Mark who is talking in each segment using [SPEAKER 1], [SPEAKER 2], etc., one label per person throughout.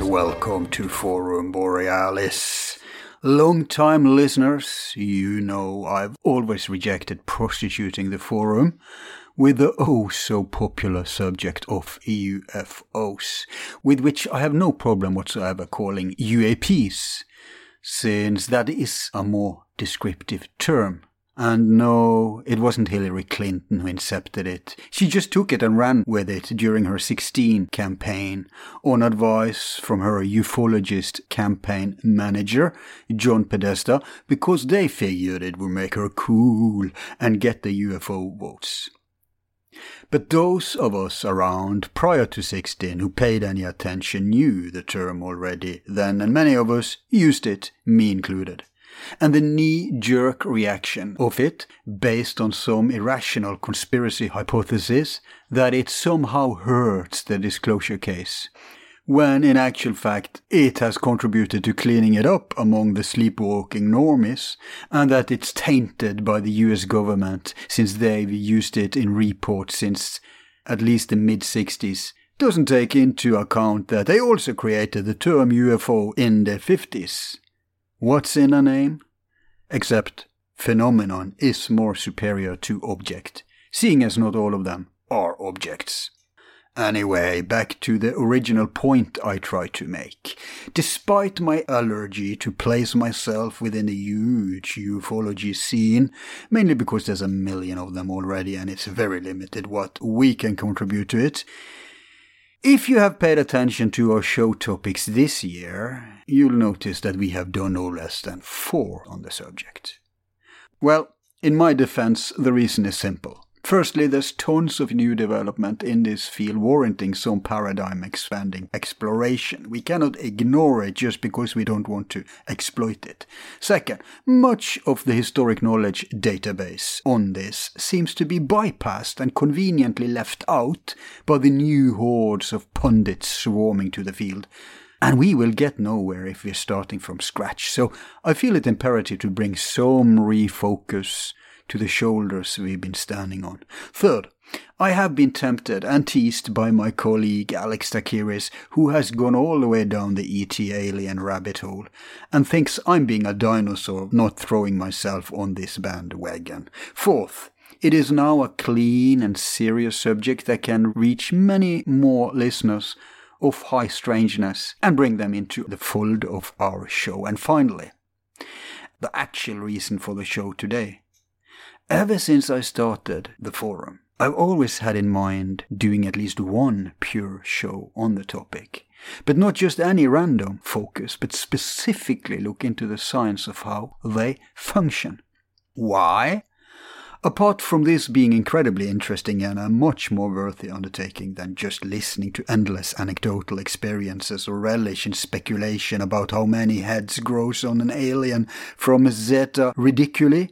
[SPEAKER 1] Welcome to Forum Borealis. Long-time listeners, you know I've always rejected prostituting the forum with the oh so popular subject of UFOs, with which I have no problem whatsoever calling UAPs, since that is a more descriptive term. And no, it wasn't Hillary Clinton who incepted it. She just took it and ran with it during her 16 campaign, on advice from her ufologist campaign manager, John Podesta, because they figured it would make her cool and get the UFO votes. But those of us around prior to 16 who paid any attention knew the term already then, and many of us used it, me included. And the knee jerk reaction of it, based on some irrational conspiracy hypothesis, that it somehow hurts the disclosure case when in actual fact it has contributed to cleaning it up among the sleepwalking normies, and that it's tainted by the US government since they've used it in reports since at least the mid 60s, doesn't take into account that they also created the term UFO in the 50s. What's in a name? Except phenomenon is more superior to object, seeing as not all of them are objects. Anyway, back to the original point I tried to make. Despite my allergy to place myself within the huge ufology scene, mainly because there's a million of them already and it's very limited what we can contribute to it, if you have paid attention to our show topics this year, you'll notice that we have done no less than four on the subject. Well, in my defense, the reason is simple. Firstly, there's tons of new development in this field warranting some paradigm expanding exploration. We cannot ignore it just because we don't want to exploit it. Second, much of the historic knowledge database on this seems to be bypassed and conveniently left out by the new hordes of pundits swarming to the field. And we will get nowhere if we're starting from scratch. So I feel it imperative to bring some refocus to the shoulders we've been standing on. Third, I have been tempted and teased by my colleague Alex Tsakiris, who has gone all the way down the ET alien rabbit hole and thinks I'm being a dinosaur not throwing myself on this bandwagon. Fourth, it is now a clean and serious subject that can reach many more listeners of high strangeness and bring them into the fold of our show. And finally, the actual reason for the show today. Ever since I started the forum, I've always had in mind doing at least one pure show on the topic. But not just any random focus, but specifically look into the science of how they function. Why? Apart from this being incredibly interesting and a much more worthy undertaking than just listening to endless anecdotal experiences or relish in speculation about how many heads grows on an alien from Zeta Reticuli,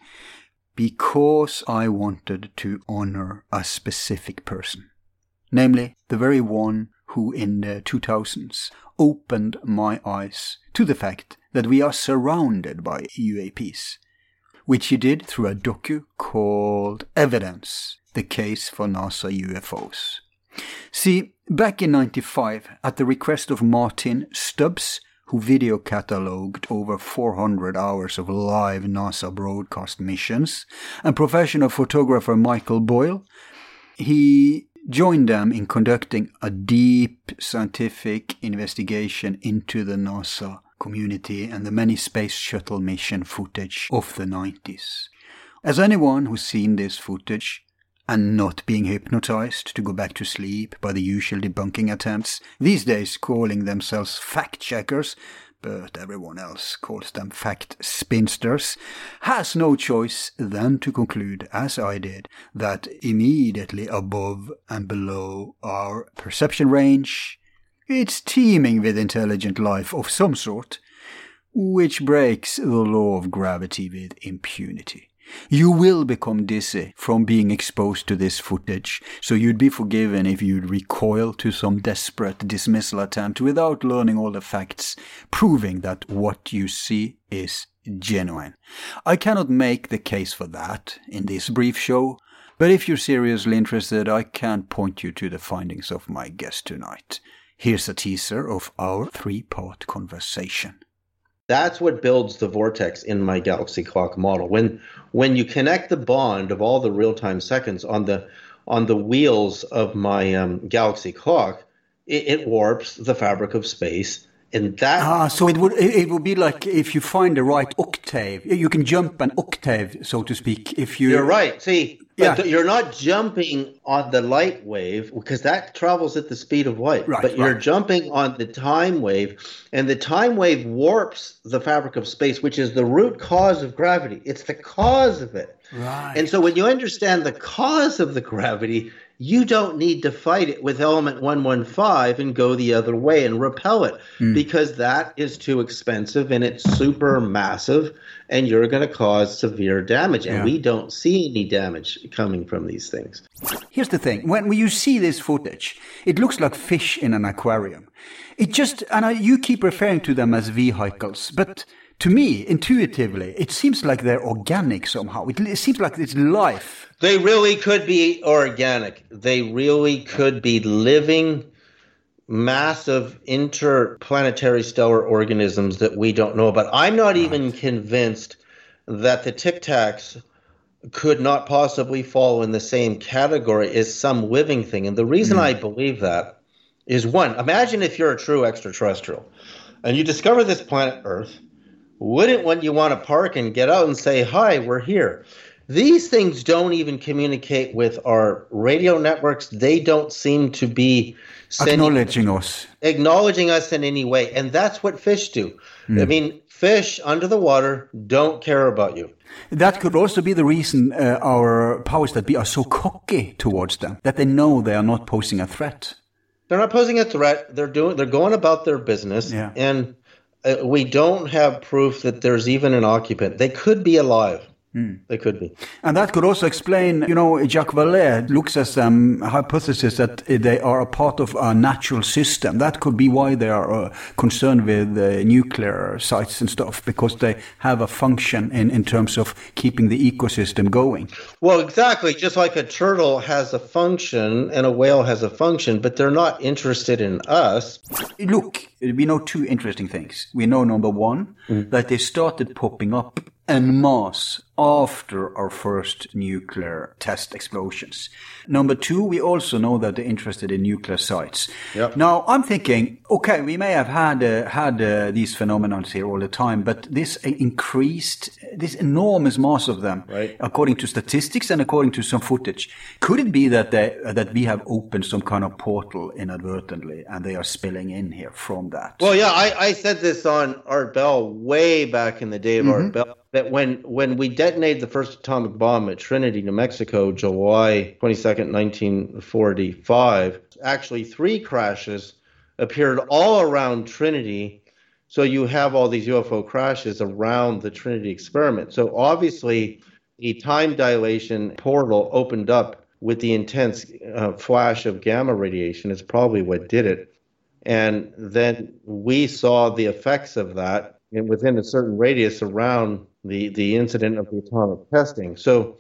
[SPEAKER 1] because I wanted to honor a specific person, namely the very one who in the 2000s opened my eyes to the fact that we are surrounded by UAPs, which he did through a docu called Evidence, the case for NASA UFOs. See, back in 95, at the request of Martin Stubbs, who video catalogued over 400 hours of live NASA broadcast missions, and professional photographer Michael Boyle. He joined them in conducting a deep scientific investigation into the NASA community and the many space shuttle mission footage of the 90s. As anyone who's seen this footage and not being hypnotized to go back to sleep by the usual debunking attempts, these days calling themselves fact checkers, but everyone else calls them fact spinsters, has no choice than to conclude, as I did, that immediately above and below our perception range, it's teeming with intelligent life of some sort, which breaks the law of gravity with impunity. You will become dizzy from being exposed to this footage, so you'd be forgiven if you'd recoil to some desperate dismissal attempt without learning all the facts, proving that what you see is genuine. I cannot make the case for that in this brief show, but if you're seriously interested, I can point you to the findings of my guest tonight. Here's a teaser of our three part conversation.
[SPEAKER 2] That's what builds the vortex in my galaxy clock model. When when you connect the bond of all the real time seconds on the on the wheels of my um, galaxy clock, it, it warps the fabric of space and that
[SPEAKER 1] ah, so it would it would be like if you find the right octave, you can jump an octave, so to speak. If you
[SPEAKER 2] you're right. See, yeah. you're not jumping on the light wave because that travels at the speed of light. Right, but you're right. jumping on the time wave, and the time wave warps the fabric of space, which is the root cause of gravity. It's the cause of it. Right. And so when you understand the cause of the gravity, you don't need to fight it with element 115 and go the other way and repel it mm. because that is too expensive and it's super massive and you're going to cause severe damage and yeah. we don't see any damage coming from these things
[SPEAKER 1] here's the thing when you see this footage it looks like fish in an aquarium it just and you keep referring to them as vehicles but to me, intuitively, it seems like they're organic somehow. It, it, seems like it's life.
[SPEAKER 2] They really could be organic. They really could be living, massive interplanetary stellar organisms that we don't know about. I'm not right. even convinced that the Tic Tacs could not possibly fall in the same category as some living thing. And the reason mm. I believe that is one, imagine if you're a true extraterrestrial and you discover this planet Earth wouldn't when you want to park and get out and say, Hi, we're here? These things don't even communicate with our radio networks. They don't seem to be
[SPEAKER 1] acknowledging us.
[SPEAKER 2] Acknowledging us in any way. And that's what fish do. Mm. I mean, fish under the water don't care about you.
[SPEAKER 1] That could also be the reason uh, our powers that be are so cocky towards them, that they know they are not posing a threat.
[SPEAKER 2] They're not posing a threat. They're doing. They're going about their business, yeah. and Uh, we don't have proof that there's even an occupant. They could be alive. Mm. They could be.
[SPEAKER 1] And that could also explain, you know, Jacques Vallée looks at some hypothesis that they are a part of a natural system. That could be why they are uh, concerned with uh, nuclear sites and stuff, because they have a function in, in terms of keeping the ecosystem going.
[SPEAKER 2] Well, exactly. Just like a turtle has a function and a whale has a function, but they're not interested in us.
[SPEAKER 1] Look, we know two interesting things. We know number one, mm. that they started popping up en masse after our first nuclear test explosions. Number two, we also know that they're interested in nuclear sites. Yep. Now, I'm thinking, okay, we may have had uh, had uh, these phenomena here all the time, but this increased, this enormous mass of them, right. according to statistics and according to some footage, could it be that they, uh, that we have opened some kind of portal inadvertently and they are spilling in here from that?
[SPEAKER 2] Well, yeah, I, I said this on Art Bell way back in the day of mm-hmm. Art Bell that when when we detonated the first atomic bomb at Trinity, New Mexico, July 22nd, 1945, actually three crashes appeared all around Trinity. So you have all these UFO crashes around the Trinity experiment. So obviously, a time dilation portal opened up with the intense uh, flash of gamma radiation is probably what did it. And then we saw the effects of that and within a certain radius around the, the incident of the atomic testing. So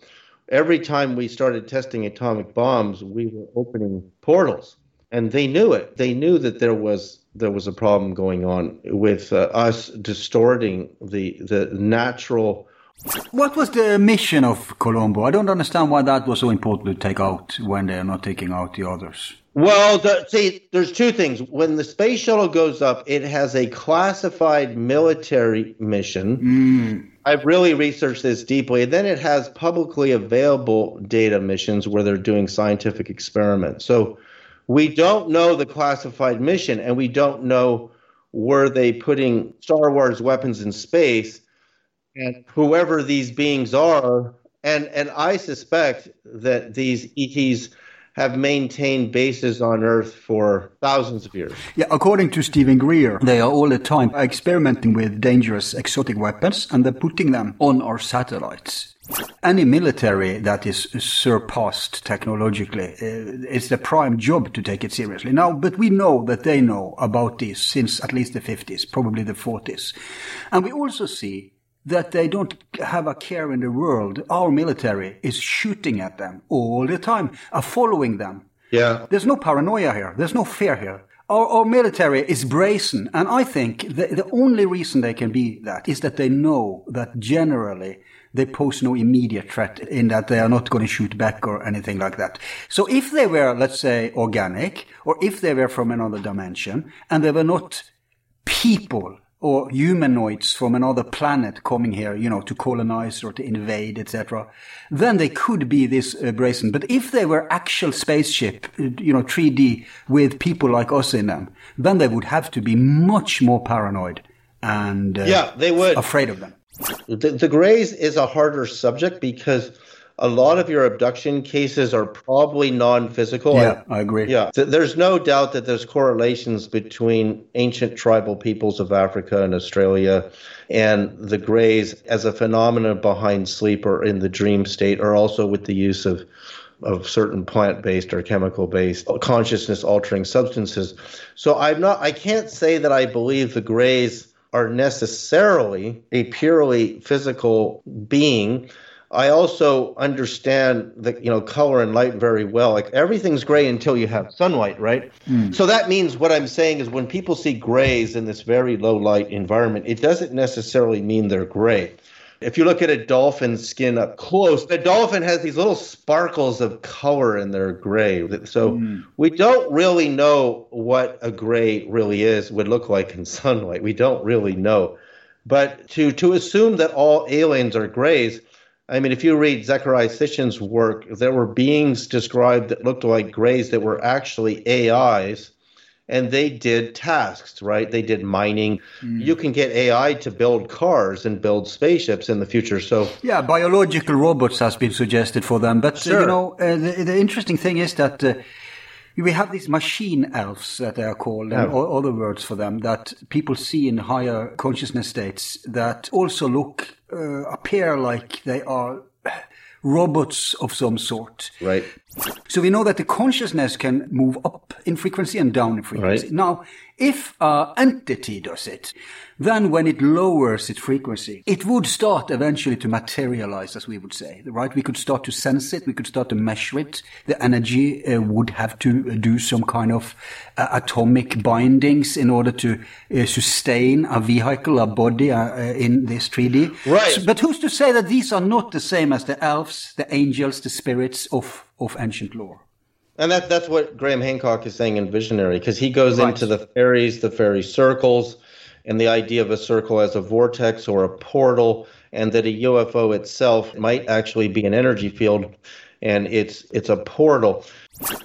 [SPEAKER 2] every time we started testing atomic bombs, we were opening portals, and they knew it. They knew that there was there was a problem going on with uh, us distorting the the natural.
[SPEAKER 1] What was the mission of Columbia? I don't understand why that was so important to take out when they are not taking out the others.
[SPEAKER 2] Well, the, see, there's two things. When the space shuttle goes up, it has a classified military mission. Mm. I've really researched this deeply. And then it has publicly available data missions where they're doing scientific experiments. So we don't know the classified mission, and we don't know were they putting Star Wars weapons in space, and whoever these beings are. And, and I suspect that these ETs have maintained bases on Earth for thousands of years.
[SPEAKER 1] Yeah, according to Steven Greer, they are all the time experimenting with dangerous exotic weapons and they're putting them on our satellites. Any military that is surpassed technologically eh, it's the prime job to take it seriously. Now, but we know that they know about this since at least the 50s, probably the 40s. And we also see that they don't have a care in the world. Our military is shooting at them all the time, are following them.
[SPEAKER 2] Yeah.
[SPEAKER 1] There's no paranoia here. There's no fear here. Our, our military is brazen. And I think the, the only reason they can be that is that they know that generally they pose no immediate threat in that they are not going to shoot back or anything like that. So if they were, let's say, organic, or if they were from another dimension, and they were not people or humanoids from another planet coming here, you know, to colonize or to invade, etc., then they could be this uh, brazen. But if they were actual spaceship, you know, 3D with people like us in them, then they would have to be much more paranoid and uh,
[SPEAKER 2] yeah, they would
[SPEAKER 1] afraid of them.
[SPEAKER 2] The, the Greys is a harder subject because a lot of your abduction cases are probably non-physical.
[SPEAKER 1] Yeah, I, I agree.
[SPEAKER 2] Yeah, there's no doubt that there's correlations between ancient tribal peoples of Africa and Australia and the Greys as a phenomenon behind sleep or in the dream state, or also with the use of of certain plant-based or chemical-based consciousness-altering substances. So I'm not. I can't say that I believe the Greys are necessarily a purely physical being I also understand the you know color and light very well. Like everything's gray until you have sunlight, right? Mm. So that means what I'm saying is when people see grays in this very low light environment, it doesn't necessarily mean they're gray. If you look at a dolphin's skin up close, the dolphin has these little sparkles of color in their gray. So mm. we don't really know what a gray really is, would look like in sunlight. We don't really know. But to to assume that all aliens are grays I mean, if you read Zecharia Sitchin's work, there were beings described that looked like grays that were actually AIs, and they did tasks, right? They did mining. Mm. You can get AI to build cars and build spaceships in the future. So
[SPEAKER 1] yeah, biological robots has been suggested for them. But sure. uh, you know, uh, the, the, interesting thing is that. Uh, we have these machine elves that they are called, and oh. other words for them that people see in higher consciousness states that also look, uh, appear like they are robots of some sort.
[SPEAKER 2] Right.
[SPEAKER 1] So we know that the consciousness can move up in frequency and down in frequency. Right. Now, if an entity does it, then when it lowers its frequency, it would start eventually to materialize, as we would say, right? We could start to sense it. We could start to measure it. The energy uh, would have to uh, do some kind of uh, atomic bindings in order to uh, sustain a vehicle, a body uh, uh, in this 3D.
[SPEAKER 2] Right. So,
[SPEAKER 1] but who's to say that these are not the same as the elves, the angels, the spirits of, of ancient lore?
[SPEAKER 2] And that, that's what Graham Hancock is saying in Visionary, because he goes right. into the fairies, the fairy circles, and the idea of a circle as a vortex or a portal, and that a UFO itself might actually be an energy field, and it's it's a portal.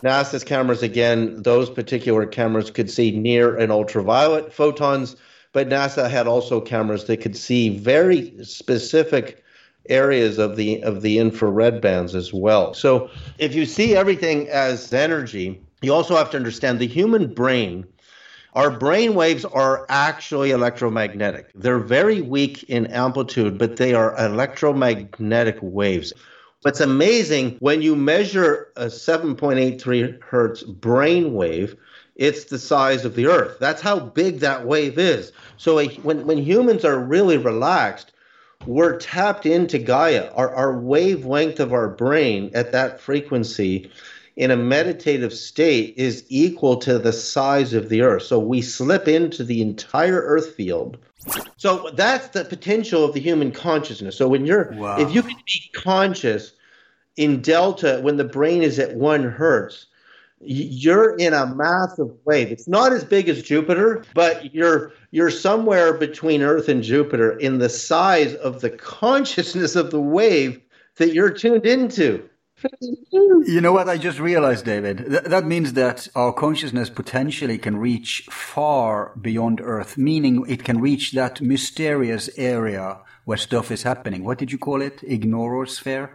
[SPEAKER 2] NASA's cameras, again, those particular cameras could see near and ultraviolet photons, but NASA had also cameras that could see very specific areas of the of the infrared bands as well. So if you see everything as energy, you also have to understand the human brain our brain waves are actually electromagnetic. They're very weak in amplitude, but they are electromagnetic waves. What's amazing when you measure a 7.83 hertz brain wave, it's the size of the Earth. That's how big that wave is. So a, when, when humans are really relaxed, we're tapped into Gaia. Our, our wavelength of our brain at that frequency in a meditative state is equal to the size of the earth. So we slip into the entire earth field. So that's the potential of the human consciousness. So when you're, wow. if you can be conscious in delta when the brain is at one hertz, you're in a massive wave. It's not as big as Jupiter, but you're you're somewhere between Earth and Jupiter in the size of the consciousness of the wave that you're tuned into.
[SPEAKER 1] You know what I just realized, David? Th- that means that our consciousness potentially can reach far beyond Earth, meaning it can reach that mysterious area where stuff is happening. What did you call it? Ignorosphere?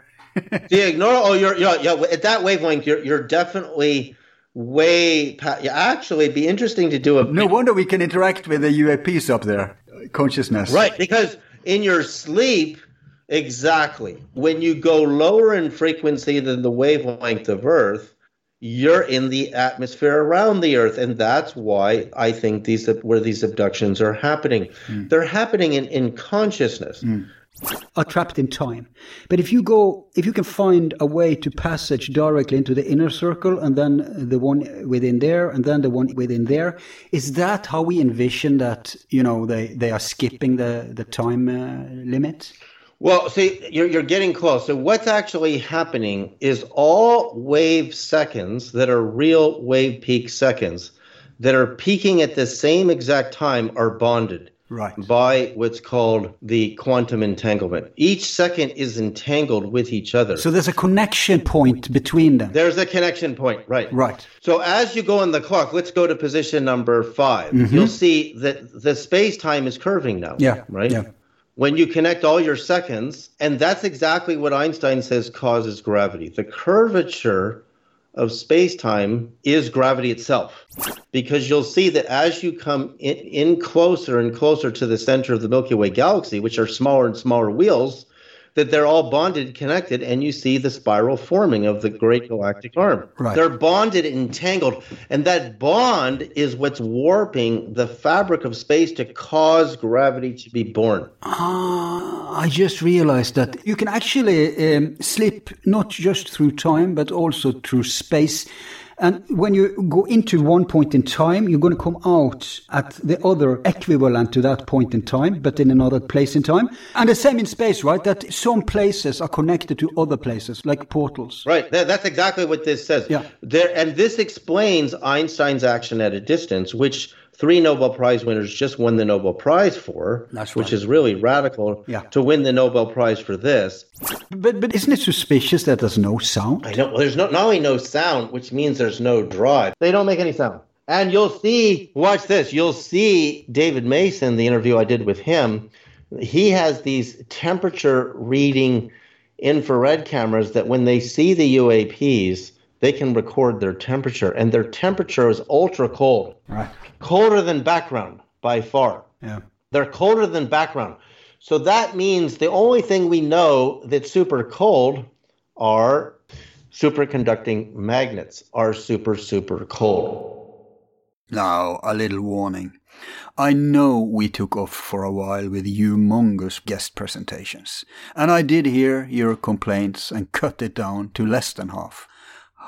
[SPEAKER 2] See, ignore. Oh, you're, you're yeah. At that wavelength, you're you're definitely way. Pa- yeah, actually, it'd be interesting to do a.
[SPEAKER 1] No wonder we can interact with the UAPs up there. Consciousness.
[SPEAKER 2] Right, because in your sleep, exactly. When you go lower in frequency than the wavelength of Earth, you're in the atmosphere around the Earth, and that's why I think these where these abductions are happening. Mm. They're happening in in consciousness. Mm
[SPEAKER 3] are trapped in time. But if you go, if you can find a way to passage directly into the inner circle and then the one within there and then the one within there, is that how we envision that, you know, they, they are skipping the, the time uh, limit?
[SPEAKER 2] Well, see, you're, you're getting close. So, what's actually happening is all wave seconds that are real wave peak seconds that are peaking at the same exact time are bonded
[SPEAKER 1] right.
[SPEAKER 2] by what's called the quantum entanglement. Each second is entangled with each other.
[SPEAKER 3] So there's a connection point between them.
[SPEAKER 2] There's a connection point, right.
[SPEAKER 3] Right.
[SPEAKER 2] So as you go on the clock, let's go to position number 5 you mm-hmm. You'll see that the space time is curving now.
[SPEAKER 3] Yeah.
[SPEAKER 2] Right?
[SPEAKER 3] Yeah.
[SPEAKER 2] When you connect all your seconds, and that's exactly what Einstein says causes gravity. The curvature of space time is gravity itself. Because you'll see that as you come in, in, closer and closer to the center of the Milky Way galaxy, which are smaller and smaller wheels, that they're all bonded, connected, and you see the spiral forming of the great galactic arm.
[SPEAKER 3] Right.
[SPEAKER 2] They're bonded, entangled, and that bond is what's warping the fabric of space to cause gravity to be born.
[SPEAKER 3] Ah, I just realized that you can actually um, slip not just through time, but also through space. And when you go into one point in time, you're going to come out at the other equivalent to that point in time, but in another place in time. And the same in space, right? That some places are connected to other places, like portals.
[SPEAKER 2] Right. That's exactly what this says.
[SPEAKER 3] Yeah.
[SPEAKER 2] There, and this explains Einstein's action at a distance, which three Nobel Prize winners just won the Nobel Prize for,
[SPEAKER 3] That's
[SPEAKER 2] which is really radical
[SPEAKER 3] yeah.
[SPEAKER 2] to win the Nobel Prize for this.
[SPEAKER 3] But but isn't it suspicious that there's no sound?
[SPEAKER 2] I know. Well, there's no, not only no sound, which means there's no drive. They don't make any sound. And you'll see, watch this, you'll see David Mason, the interview I did with him. He has these temperature reading infrared cameras that when they see the UAPs, they can record their temperature, and their temperature is ultra cold.
[SPEAKER 3] Right
[SPEAKER 2] colder than background by far.
[SPEAKER 3] Yeah.
[SPEAKER 2] They're colder than background. So that means the only thing we know that's super cold are superconducting magnets are super, super cold.
[SPEAKER 1] Now, a little warning. I know we took off for a while with humongous guest presentations, and I did hear your complaints and cut it down to less than half.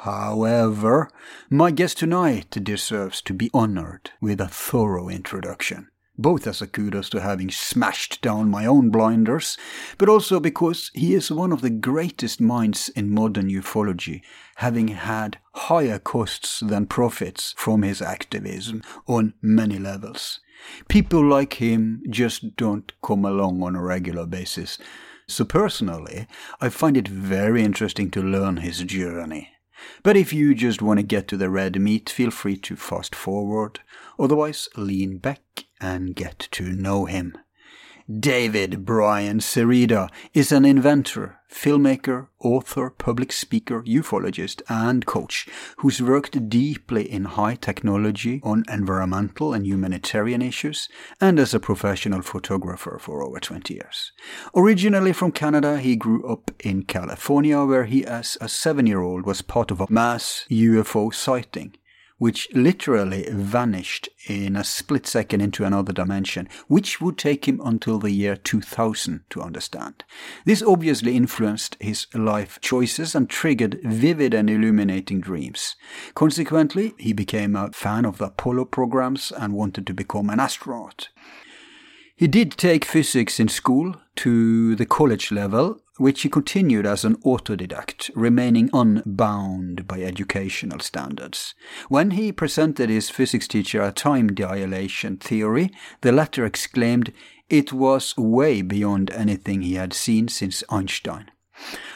[SPEAKER 1] However, my guest tonight deserves to be honored with a thorough introduction, both as a kudos to having smashed down my own blinders, but also because he is one of the greatest minds in modern ufology, having had higher costs than profits from his activism on many levels. People like him just don't come along on a regular basis. So personally, I find it very interesting to learn his journey. But if you just want to get to the red meat, feel free to fast forward. Otherwise, lean back and get to know him. David Brian Sereda is an inventor, filmmaker, author, public speaker, ufologist, and coach who's worked deeply in high technology on environmental and humanitarian issues and as a professional photographer for over 20 years. Originally from Canada, he grew up in California where he as a seven-year-old was part of a mass UFO sighting which literally vanished in a split second into another dimension, which would take him until the year 2000 to understand. This obviously influenced his life choices and triggered vivid and illuminating dreams. Consequently, he became a fan of the Apollo programs and wanted to become an astronaut. He did take physics in school to the college level which he continued as an autodidact, remaining unbound by educational standards. When he presented his physics teacher a time dilation theory, the latter exclaimed it was way beyond anything he had seen since Einstein.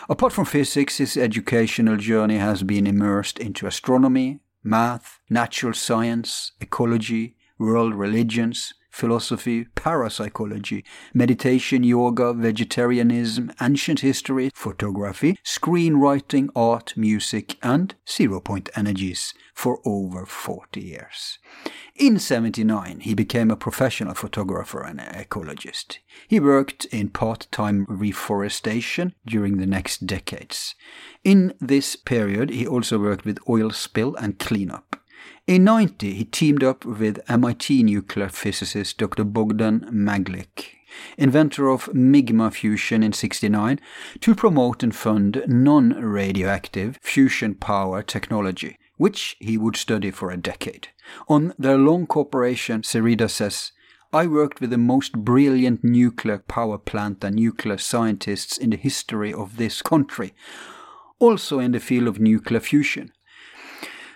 [SPEAKER 1] Apart from physics, his educational journey has been immersed into astronomy, math, natural science, ecology, world religions, philosophy, parapsychology, meditation, yoga, vegetarianism, ancient history, photography, screenwriting, art, music, and zero point energies for over 40 years. In 79, he became a professional photographer and ecologist. He worked in part-time reforestation during the next decades. In this period, he also worked with oil spill and cleanup. In 90, he teamed up with MIT nuclear physicist Dr. Bogdan Maglich, inventor of MIGMA fusion in 69, to promote and fund non-radioactive fusion power technology, which he would study for a decade. On their long cooperation, Sereda says, I worked with the most brilliant nuclear power plant and nuclear scientists in the history of this country, also in the field of nuclear fusion.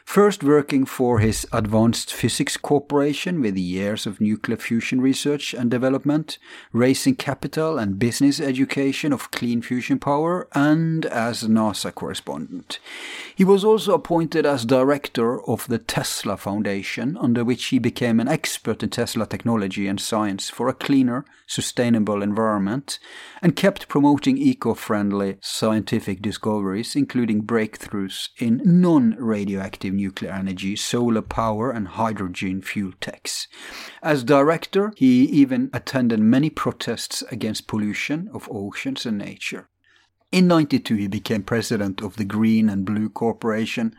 [SPEAKER 1] First working for his Advanced Physics Corporation with years of nuclear fusion research and development, raising capital and business education of clean fusion power, and as NASA correspondent. He was also appointed as director of the Tesla Foundation, under which he became an expert in Tesla technology and science for a cleaner, sustainable environment, and kept promoting eco-friendly scientific discoveries, including breakthroughs in non-radioactive nuclear energy, solar power, and hydrogen fuel techs. As director, he even attended many protests against pollution of oceans and nature. In 92, he became president of the Green and Blue Corporation,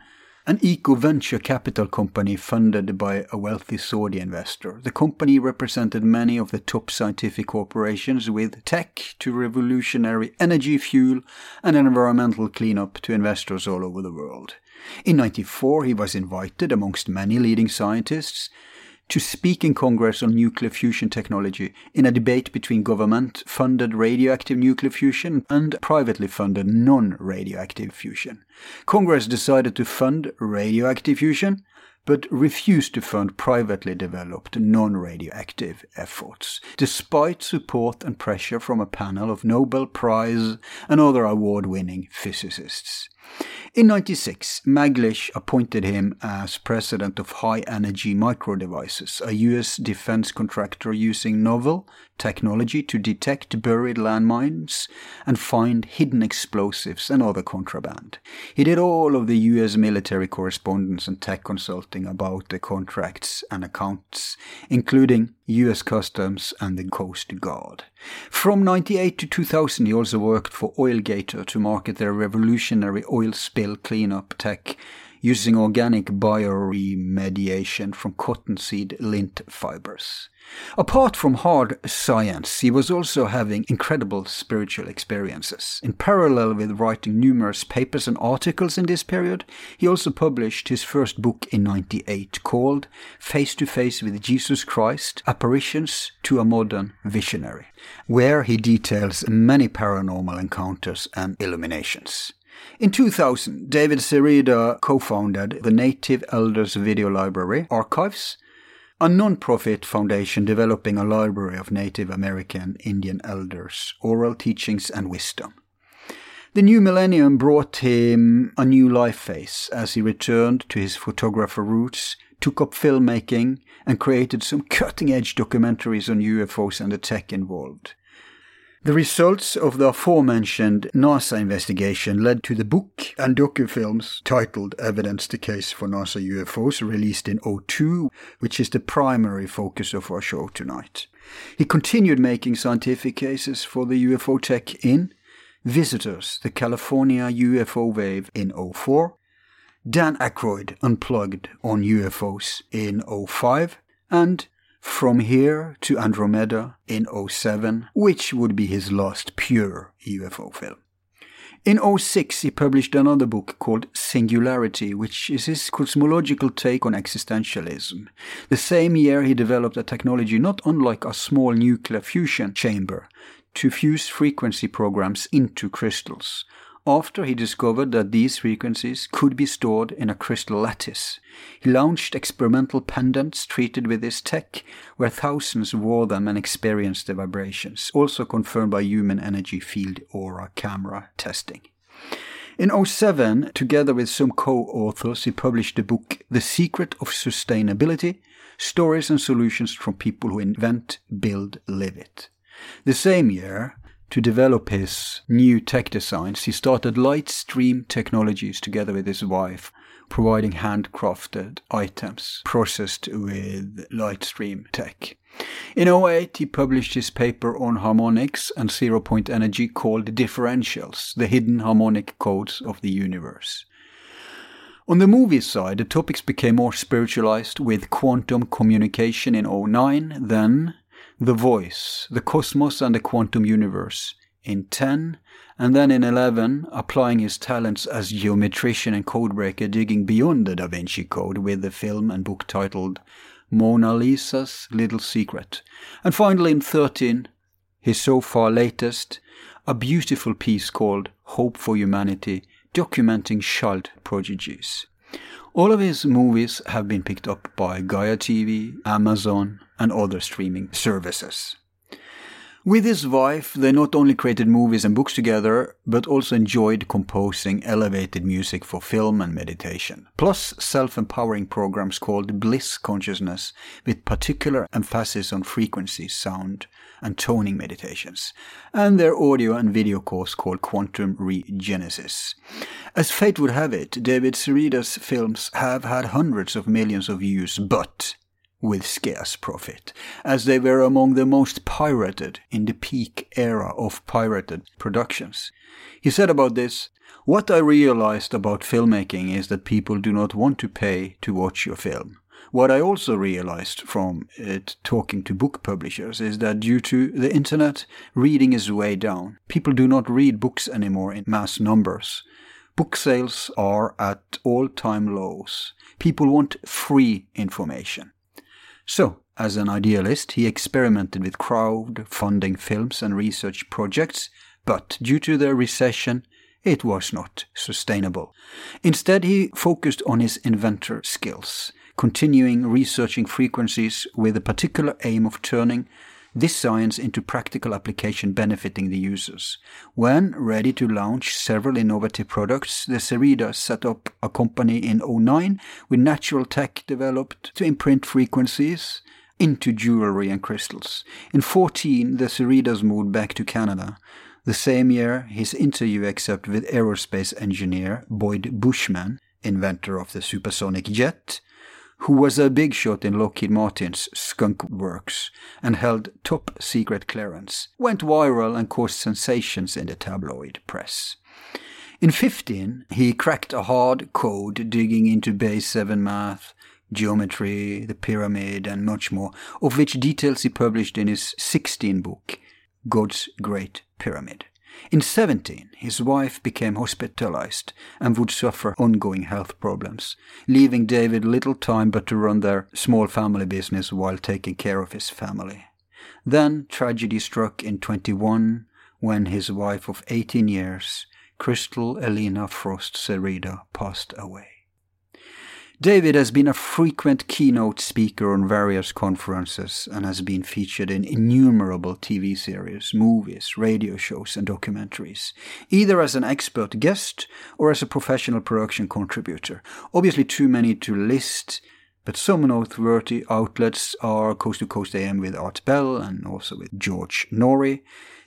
[SPEAKER 1] an eco venture capital company funded by a wealthy Saudi investor. The company represented many of the top scientific corporations with tech to revolutionary energy, fuel, and environmental cleanup to investors all over the world. In 94, he was invited, amongst many leading scientists, to speak in Congress on nuclear fusion technology in a debate between government funded radioactive nuclear fusion and privately funded non radioactive fusion. Congress decided to fund radioactive fusion, but refused to fund privately developed non radioactive efforts, despite support and pressure from a panel of Nobel Prize and other award winning physicists. In 96, Maglich appointed him as president of High Energy Micro Devices, a U.S. defense contractor using novel technology to detect buried landmines and find hidden explosives and other contraband. He did all of the U.S. military correspondence and tech consulting about the contracts and accounts, including U.S. Customs and the Coast Guard. From 98 to 2000, he also worked for Oilgator to market their revolutionary oil spill cleanup tech using organic bioremediation from cottonseed lint fibers. Apart from hard science, he was also having incredible spiritual experiences. In parallel with writing numerous papers and articles in this period, he also published his first book in 98 called Face to Face with Jesus Christ Apparitions to a Modern Visionary, where he details many paranormal encounters and illuminations. In 2000, David Sereda co-founded the Native Elders Video Library Archives, a non-profit foundation developing a library of Native American Indian elders, oral teachings and wisdom. The new millennium brought him a new life phase as he returned to his photographer roots, took up filmmaking, and created some cutting edge documentaries on UFOs and the tech involved. The results of the aforementioned NASA investigation led to the book and docufilms titled Evidence the Case for NASA UFOs, released in 02, which is the primary focus of our show tonight. He continued making scientific cases for the UFO tech in Visitors, the California UFO Wave in 04, Dan Aykroyd Unplugged on UFOs in 05, and from Here to Andromeda in 07, which would be his last pure UFO film. In 06, he published another book called Singularity, which is his cosmological take on existentialism. The same year, he developed a technology not unlike a small nuclear fusion chamber to fuse frequency programs into crystals, after he discovered that these frequencies could be stored in a crystal lattice. He launched experimental pendants treated with this tech, where thousands wore them and experienced the vibrations, also confirmed by human energy field aura camera testing. In 07, together with some co authors, he published the book The Secret of Sustainability stories and solutions from people who invent, build, live it. The same year, to develop his new tech designs, he started Lightstream Technologies together with his wife, providing handcrafted items processed with Lightstream tech. In 08, he published his paper on harmonics and zero point energy called Differentials, the hidden harmonic codes of the universe. On the movie side, the topics became more spiritualized with quantum communication in 09, then The Voice, the cosmos and the quantum universe in 10, and then in 11, applying his talents as geometrician and codebreaker, digging beyond the Da Vinci Code with the film and book titled Mona Lisa's Little Secret. And finally in 13, his so far latest, a beautiful piece called Hope for Humanity, documenting child prodigies. All of his movies have been picked up by Gaia TV, Amazon, and other streaming services. With his wife, they not only created movies and books together, but also enjoyed composing elevated music for film and meditation, plus self empowering programs called Bliss Consciousness, with particular emphasis on frequency, sound, and toning meditations, and their audio and video course called Quantum Regenesis. As fate would have it, David Sereda's films have had hundreds of millions of views, but with scarce profit, as they were among the most pirated in the peak era of pirated productions. He said about this, What I realized about filmmaking is that people do not want to pay to watch your film. What I also realized from it talking to book publishers is that due to the internet, reading is way down. People do not read books anymore in mass numbers. Book sales are at all time lows. People want free information. So, as an idealist, he experimented with crowdfunding films and research projects, but due to the recession, it was not sustainable. Instead, he focused on his inventor skills, continuing researching frequencies with a particular aim of turning this science into practical application benefiting the users. When ready to launch several innovative products, the Sereda set up a company in 09 with natural tech developed to imprint frequencies into jewelry and crystals. In 14, the Seredas moved back to Canada. The same year, his interview excerpt with aerospace engineer Boyd Bushman, inventor of the supersonic jet, who was a big shot in Lockheed Martin's Skunk Works and held top secret clearance, went viral and caused sensations in the tabloid press. In 15, he cracked a hard code digging into base 7 math, geometry, the pyramid, and much more, of which details he published in his 16 book, God's Great Pyramid. In 17, his wife became hospitalized and would suffer ongoing health problems, leaving David little time but to run their small family business while taking care of his family. Then tragedy struck in 21 when his wife of 18 years, Crystal Elena Frost Sereda, passed away. David has been a frequent keynote speaker on various conferences and has been featured in innumerable TV series, movies, radio shows, and documentaries, either as an expert guest or as a professional production contributor. Obviously, too many to list, but some noteworthy outlets are Coast to Coast AM with Art Bell and also with George Noory.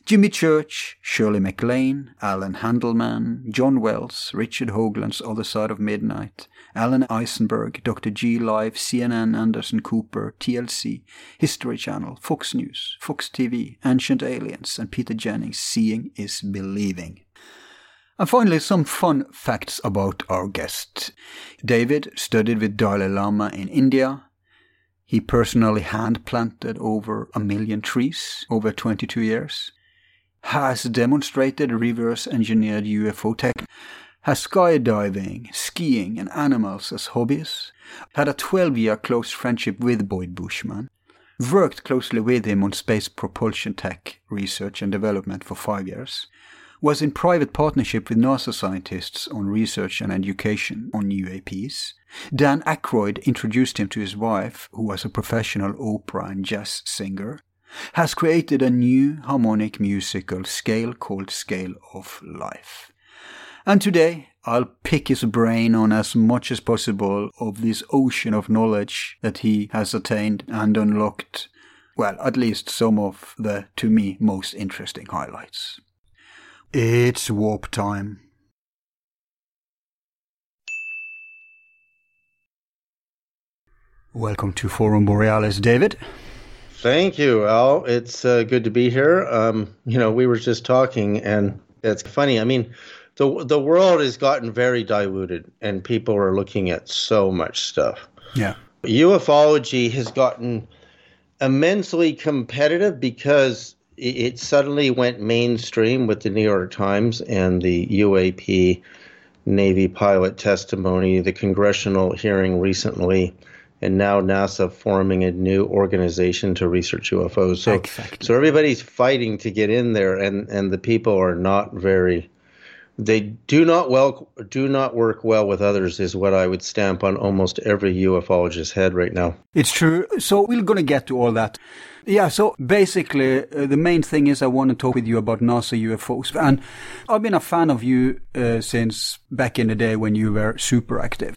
[SPEAKER 1] Jimmy Church, Shirley MacLaine, Alan Handelman, John Wells, Richard Hoagland's Other Side of Midnight, Alan Eisenberg, Dr. G Live, CNN, Anderson Cooper, TLC, History Channel, Fox News, Fox TV, Ancient Aliens, and Peter Jennings' Seeing is Believing. And finally, some fun facts about our guest. David studied with Dalai Lama in India. He personally hand planted over a million trees over 22 years has demonstrated reverse engineered UFO tech, has skydiving, skiing, and animals as hobbies, had a 12 year close friendship with Boyd Bushman, worked closely with him on space propulsion tech research and development for five years, was in private partnership with NASA scientists on research and education on UAPs. Dan Aykroyd introduced him to his wife, who was a professional opera and jazz singer, has created a new harmonic musical scale called Scale of Life. And today I'll pick his brain on as much as possible of this ocean of knowledge that he has attained and unlocked. Well, at least some of the, to me, most interesting highlights. It's warp time. Welcome to Forum Borealis, David.
[SPEAKER 2] Thank you, Al. It's uh, good to be here. Um, you know, we were just talking, and it's funny. I mean, the the world has gotten very diluted, and people are looking at so much stuff.
[SPEAKER 1] Yeah,
[SPEAKER 2] ufology has gotten immensely competitive because it suddenly went mainstream with the New York Times and the UAP Navy pilot testimony, the congressional hearing recently, and now NASA forming a new organization to research UFOs. So, exactly. so everybody's fighting to get in there, and, and the people are not very. They do not well do not work well with others is what I would stamp on almost every ufologist's head right now.
[SPEAKER 1] It's true. So we're going to get to all that. Yeah, so basically, uh, the main thing is I want to talk with you about NASA UFOs. And I've been a fan of you uh, since back in the day when you were super active.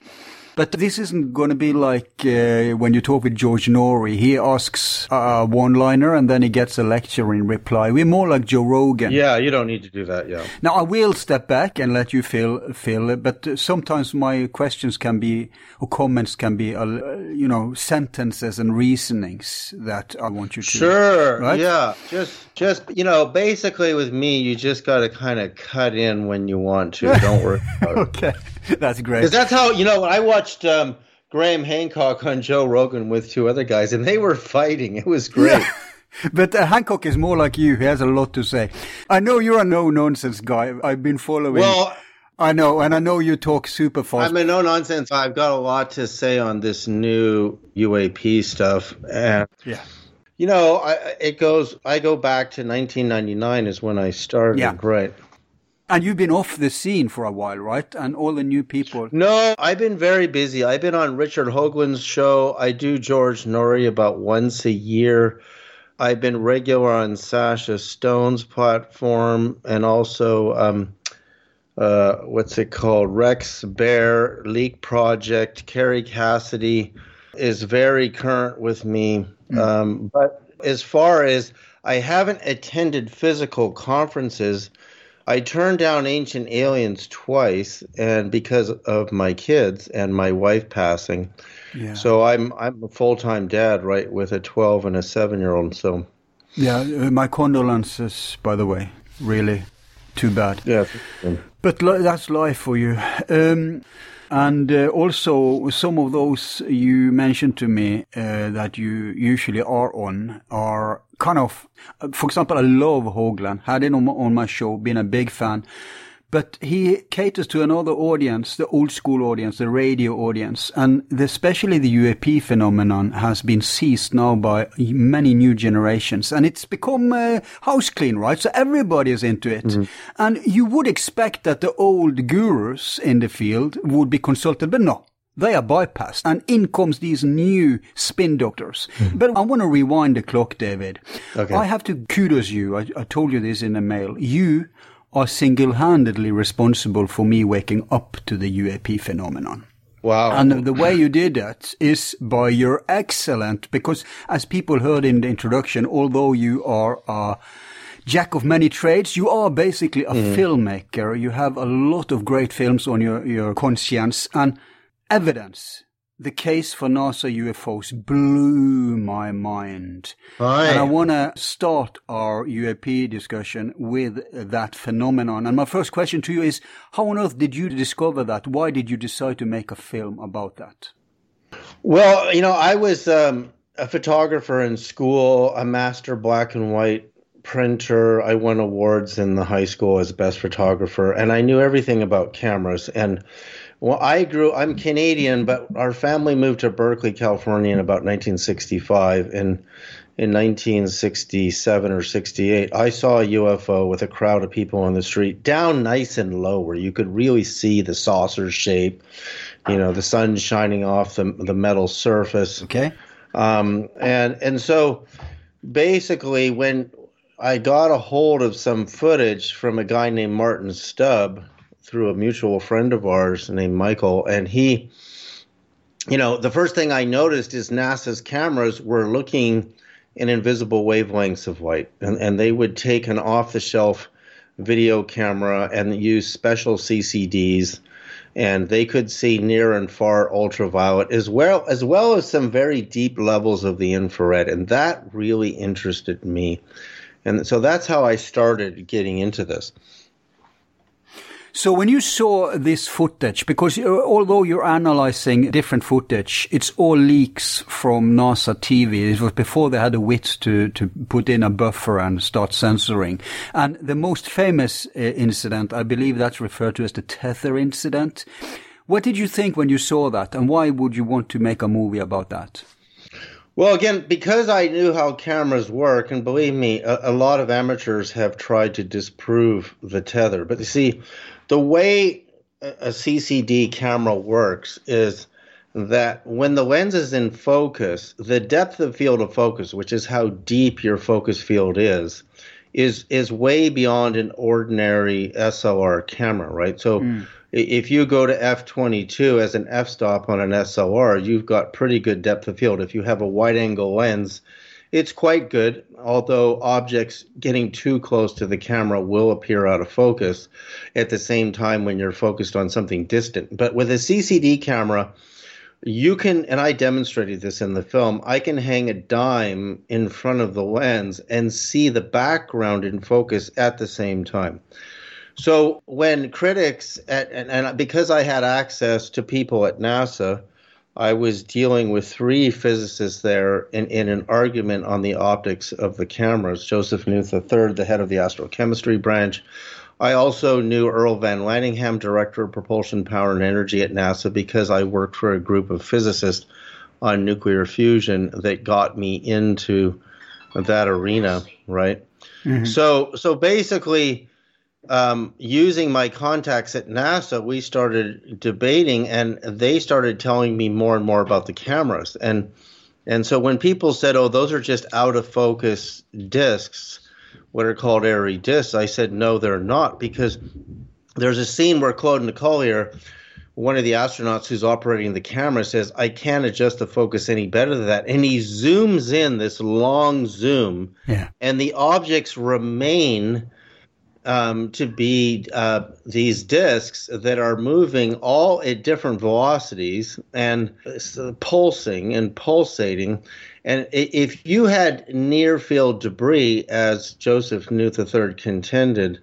[SPEAKER 1] But this isn't going to be like uh, when you talk with George Noory. He asks a one-liner and then he gets a lecture in reply. We're more like Joe Rogan.
[SPEAKER 2] Yeah, you don't need to do that. Yeah.
[SPEAKER 1] Now I will step back and let you fill fill. But sometimes my questions can be or comments can be, uh, you know, sentences and reasonings that I want you to.
[SPEAKER 2] Sure. Right? Yeah. Just just you know, basically with me, you just got to kind of cut in when you want to. Don't worry.
[SPEAKER 1] okay. That's great.
[SPEAKER 2] Because that's how you know. I watched um, Graham Hancock on Joe Rogan with two other guys, and they were fighting. It was great. Yeah.
[SPEAKER 1] But uh, Hancock is more like you. He has a lot to say. I know you're a no nonsense guy. I've been following.
[SPEAKER 2] Well,
[SPEAKER 1] I know, and I know you talk super fast.
[SPEAKER 2] I'm a no nonsense. I've got a lot to say on this new UAP stuff, and
[SPEAKER 1] yeah.
[SPEAKER 2] You know, I, it goes. I go back to 1999 is when I started.
[SPEAKER 1] Yeah.
[SPEAKER 2] Right.
[SPEAKER 1] And you've been off the scene for a while, right? And all the new people.
[SPEAKER 2] No, I've been very busy. I've been on Richard Hoagland's show. I do George Noory about once a year. I've been regular on Sasha Stone's platform and also um, uh, what's it called? Rex Bear Leak Project. Kerry Cassidy is very current with me. Mm. Um, but as far as I haven't attended physical conferences I turned down Ancient Aliens twice, and because of my kids and my wife passing. Yeah. So I'm I'm a full time dad, right, with a 12 and a seven year old. So.
[SPEAKER 1] Yeah, uh, my condolences, by the way. Really, too bad.
[SPEAKER 2] Yeah.
[SPEAKER 1] But that's life for you. Um, and uh, also, some of those you mentioned to me uh, that you usually are on are kind of, uh, for example, I love Hoagland. Had him on my, on my show, been a big fan but he caters to another audience, the old school audience, the radio audience, and the, especially the UAP phenomenon has been seized now by many new generations, and it's become uh, house clean, right? So everybody is into it, mm-hmm. and you would expect that the old gurus in the field would be consulted, but no. They are bypassed, and in comes these new spin doctors. Mm-hmm. But I want to rewind the clock, David.
[SPEAKER 2] Okay.
[SPEAKER 1] I have to kudos you. I, I told you this in the mail. You are single-handedly responsible for me waking up to the UAP phenomenon.
[SPEAKER 2] Wow.
[SPEAKER 1] And the way you did that is by your excellent, because as people heard in the introduction, although you are a jack of many trades, you are basically a mm. filmmaker. You have a lot of great films on your, your conscience and evidence the case for NASA UFOs blew my mind.
[SPEAKER 2] Right.
[SPEAKER 1] And I want to start our UAP discussion with that phenomenon. And my first question to you is, how on earth did you discover that? Why did you decide to make a film about that?
[SPEAKER 2] Well, you know, I was um, a photographer in school, a master black and white printer. I won awards in the high school as best photographer, and I knew everything about cameras. And well, I grew. I'm Canadian, but our family moved to Berkeley, California, in about 1965. And in 1967 or 68, I saw a UFO with a crowd of people on the street, down nice and low, where you could really see the saucer shape. You know, the sun shining off the the metal surface.
[SPEAKER 1] Okay.
[SPEAKER 2] Um, and and so basically, when I got a hold of some footage from a guy named Martin Stubb through a mutual friend of ours named Michael, and he, you know, the first thing I noticed is NASA's cameras were looking in invisible wavelengths of light, and, and they would take an off the shelf video camera and use special CCDs and they could see near and far ultraviolet as well as well as some very deep levels of the infrared and that really interested me. And so that's how I started getting into this
[SPEAKER 3] so when you saw this footage, because uh, although you're analyzing different footage, it's all leaks from NASA TV. It was before they had the wit to, to put in a buffer and start censoring. And the most famous uh, incident, I believe that's referred to as the Tether incident. What did you think when you saw that? And why would you want to make a movie about that?
[SPEAKER 2] Well, again, because I knew how cameras work, and believe me, a, a, lot of amateurs have tried to disprove the tether. But you see, the way a CCD camera works is that when the lens is in focus, the depth of field of focus, which is how deep your focus field is, is is way beyond an ordinary SLR camera, right? So mm. if you go to f22 as an f-stop on an SLR, you've got pretty good depth of field. If you have a wide angle lens, it's quite good, although objects getting too close to the camera will appear out of focus at the same time when you're focused on something distant. But with a CCD camera, you can, and I demonstrated this in the film, I can hang a dime in front of the lens and see the background in focus at the same time. So when critics, at, and, and because I had access to people at NASA, I was dealing with three physicists there in, in an argument on the optics of the cameras. Joseph Nuth III, the head of the astrochemistry branch. I also knew Earl VanLandingham, director of propulsion, power, and energy at NASA, because I worked for a group of physicists on nuclear fusion that got me into that arena, right? Mm-hmm. So, so basically, um, using my contacts at NASA, we started debating, and they started telling me more and more about the cameras. And and so when people said, "Oh, those are just out of focus discs," what are called airy discs, I said, "No, they're not," because there's a scene where Claude Nicollier, one of the astronauts who's operating the camera, says, "I can't adjust the focus any better than that," and he zooms in this long zoom, yeah. and the objects remain um, to be uh, these disks that are moving all at different velocities and pulsing and pulsating. And if you had near field debris, as Joseph Nuth III contended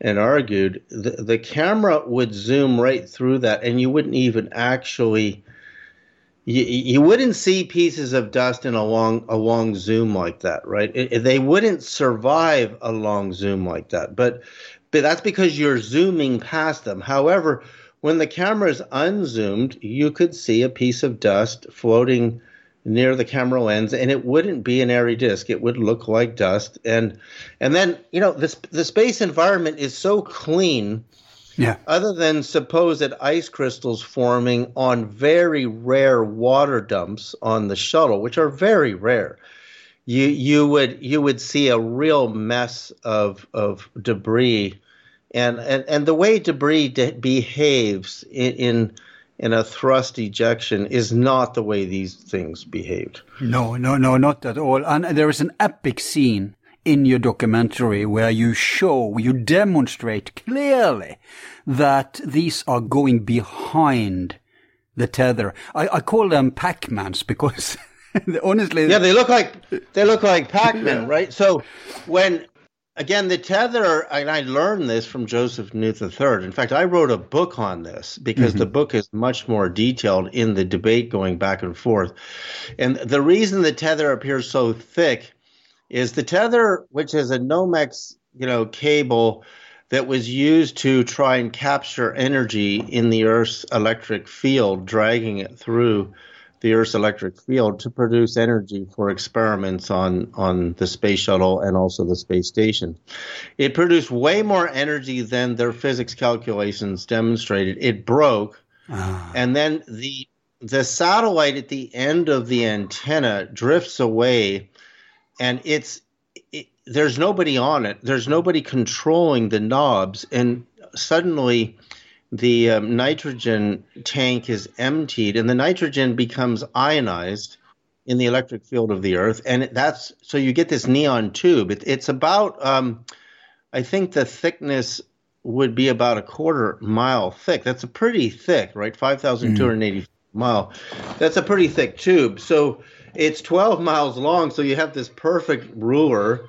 [SPEAKER 2] and argued, the, the camera would zoom right through that, and you wouldn't even actually you, you wouldn't see pieces of dust in a long a long zoom like that, right? It, they wouldn't survive a long zoom like that. But but that's because you're zooming past them. However, when the camera is unzoomed, you could see a piece of dust floating near the camera lens and it wouldn't be an airy disk it would look like dust and and then you know this the space environment is so clean
[SPEAKER 3] yeah.
[SPEAKER 2] Other than supposed ice crystals forming on very rare water dumps on the shuttle, which are very rare, you you would you would see a real mess of of debris, and and, and the way debris de- behaves in, in in a thrust ejection is not the way these things behaved.
[SPEAKER 3] No, no, no, not at all. And there is an epic scene in your documentary where you show, you demonstrate clearly that these are going behind the tether. I, I call them Pac-Mans because honestly,
[SPEAKER 2] yeah, they look like they look like Pac-Man, right? So when again the tether, and I learned this from Joseph Nuth III. In fact, I wrote a book on this because mm-hmm. the book is much more detailed in the debate going back and forth. And the reason the tether appears so thick is the tether, which is a Nomex, you know, cable that was used to try and capture energy in the Earth's electric field, dragging it through the Earth's electric field to produce energy for experiments on, on the space shuttle and also the space station. It produced way more energy than their physics calculations demonstrated. It broke, ah. and then the the satellite at the end of the antenna drifts away and it's it, there's nobody on it. There's nobody controlling the knobs, and suddenly the um, nitrogen tank is emptied, and the nitrogen becomes ionized in the electric field of the Earth, and that's so you get this neon tube. It, it's about, um, I think, the thickness would be about a quarter mile thick. That's a pretty thick, right? Five thousand two hundred eighty mm. mile. That's a pretty thick tube. So it's twelve miles long. So you have this perfect ruler,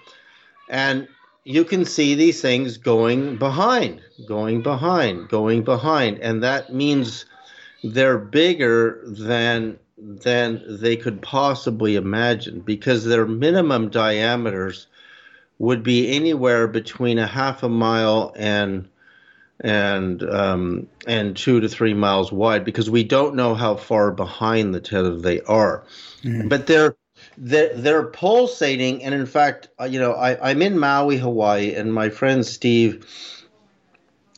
[SPEAKER 2] and you can see these things going behind, going behind, going behind, and that means they're bigger than than they could possibly imagine because their minimum diameters would be anywhere between a half a mile and and um, and two to three miles wide because we don't know how far behind the tether they are, mm. but they're they're, they're pulsating and in fact uh, you know I, i'm in maui hawaii and my friend steve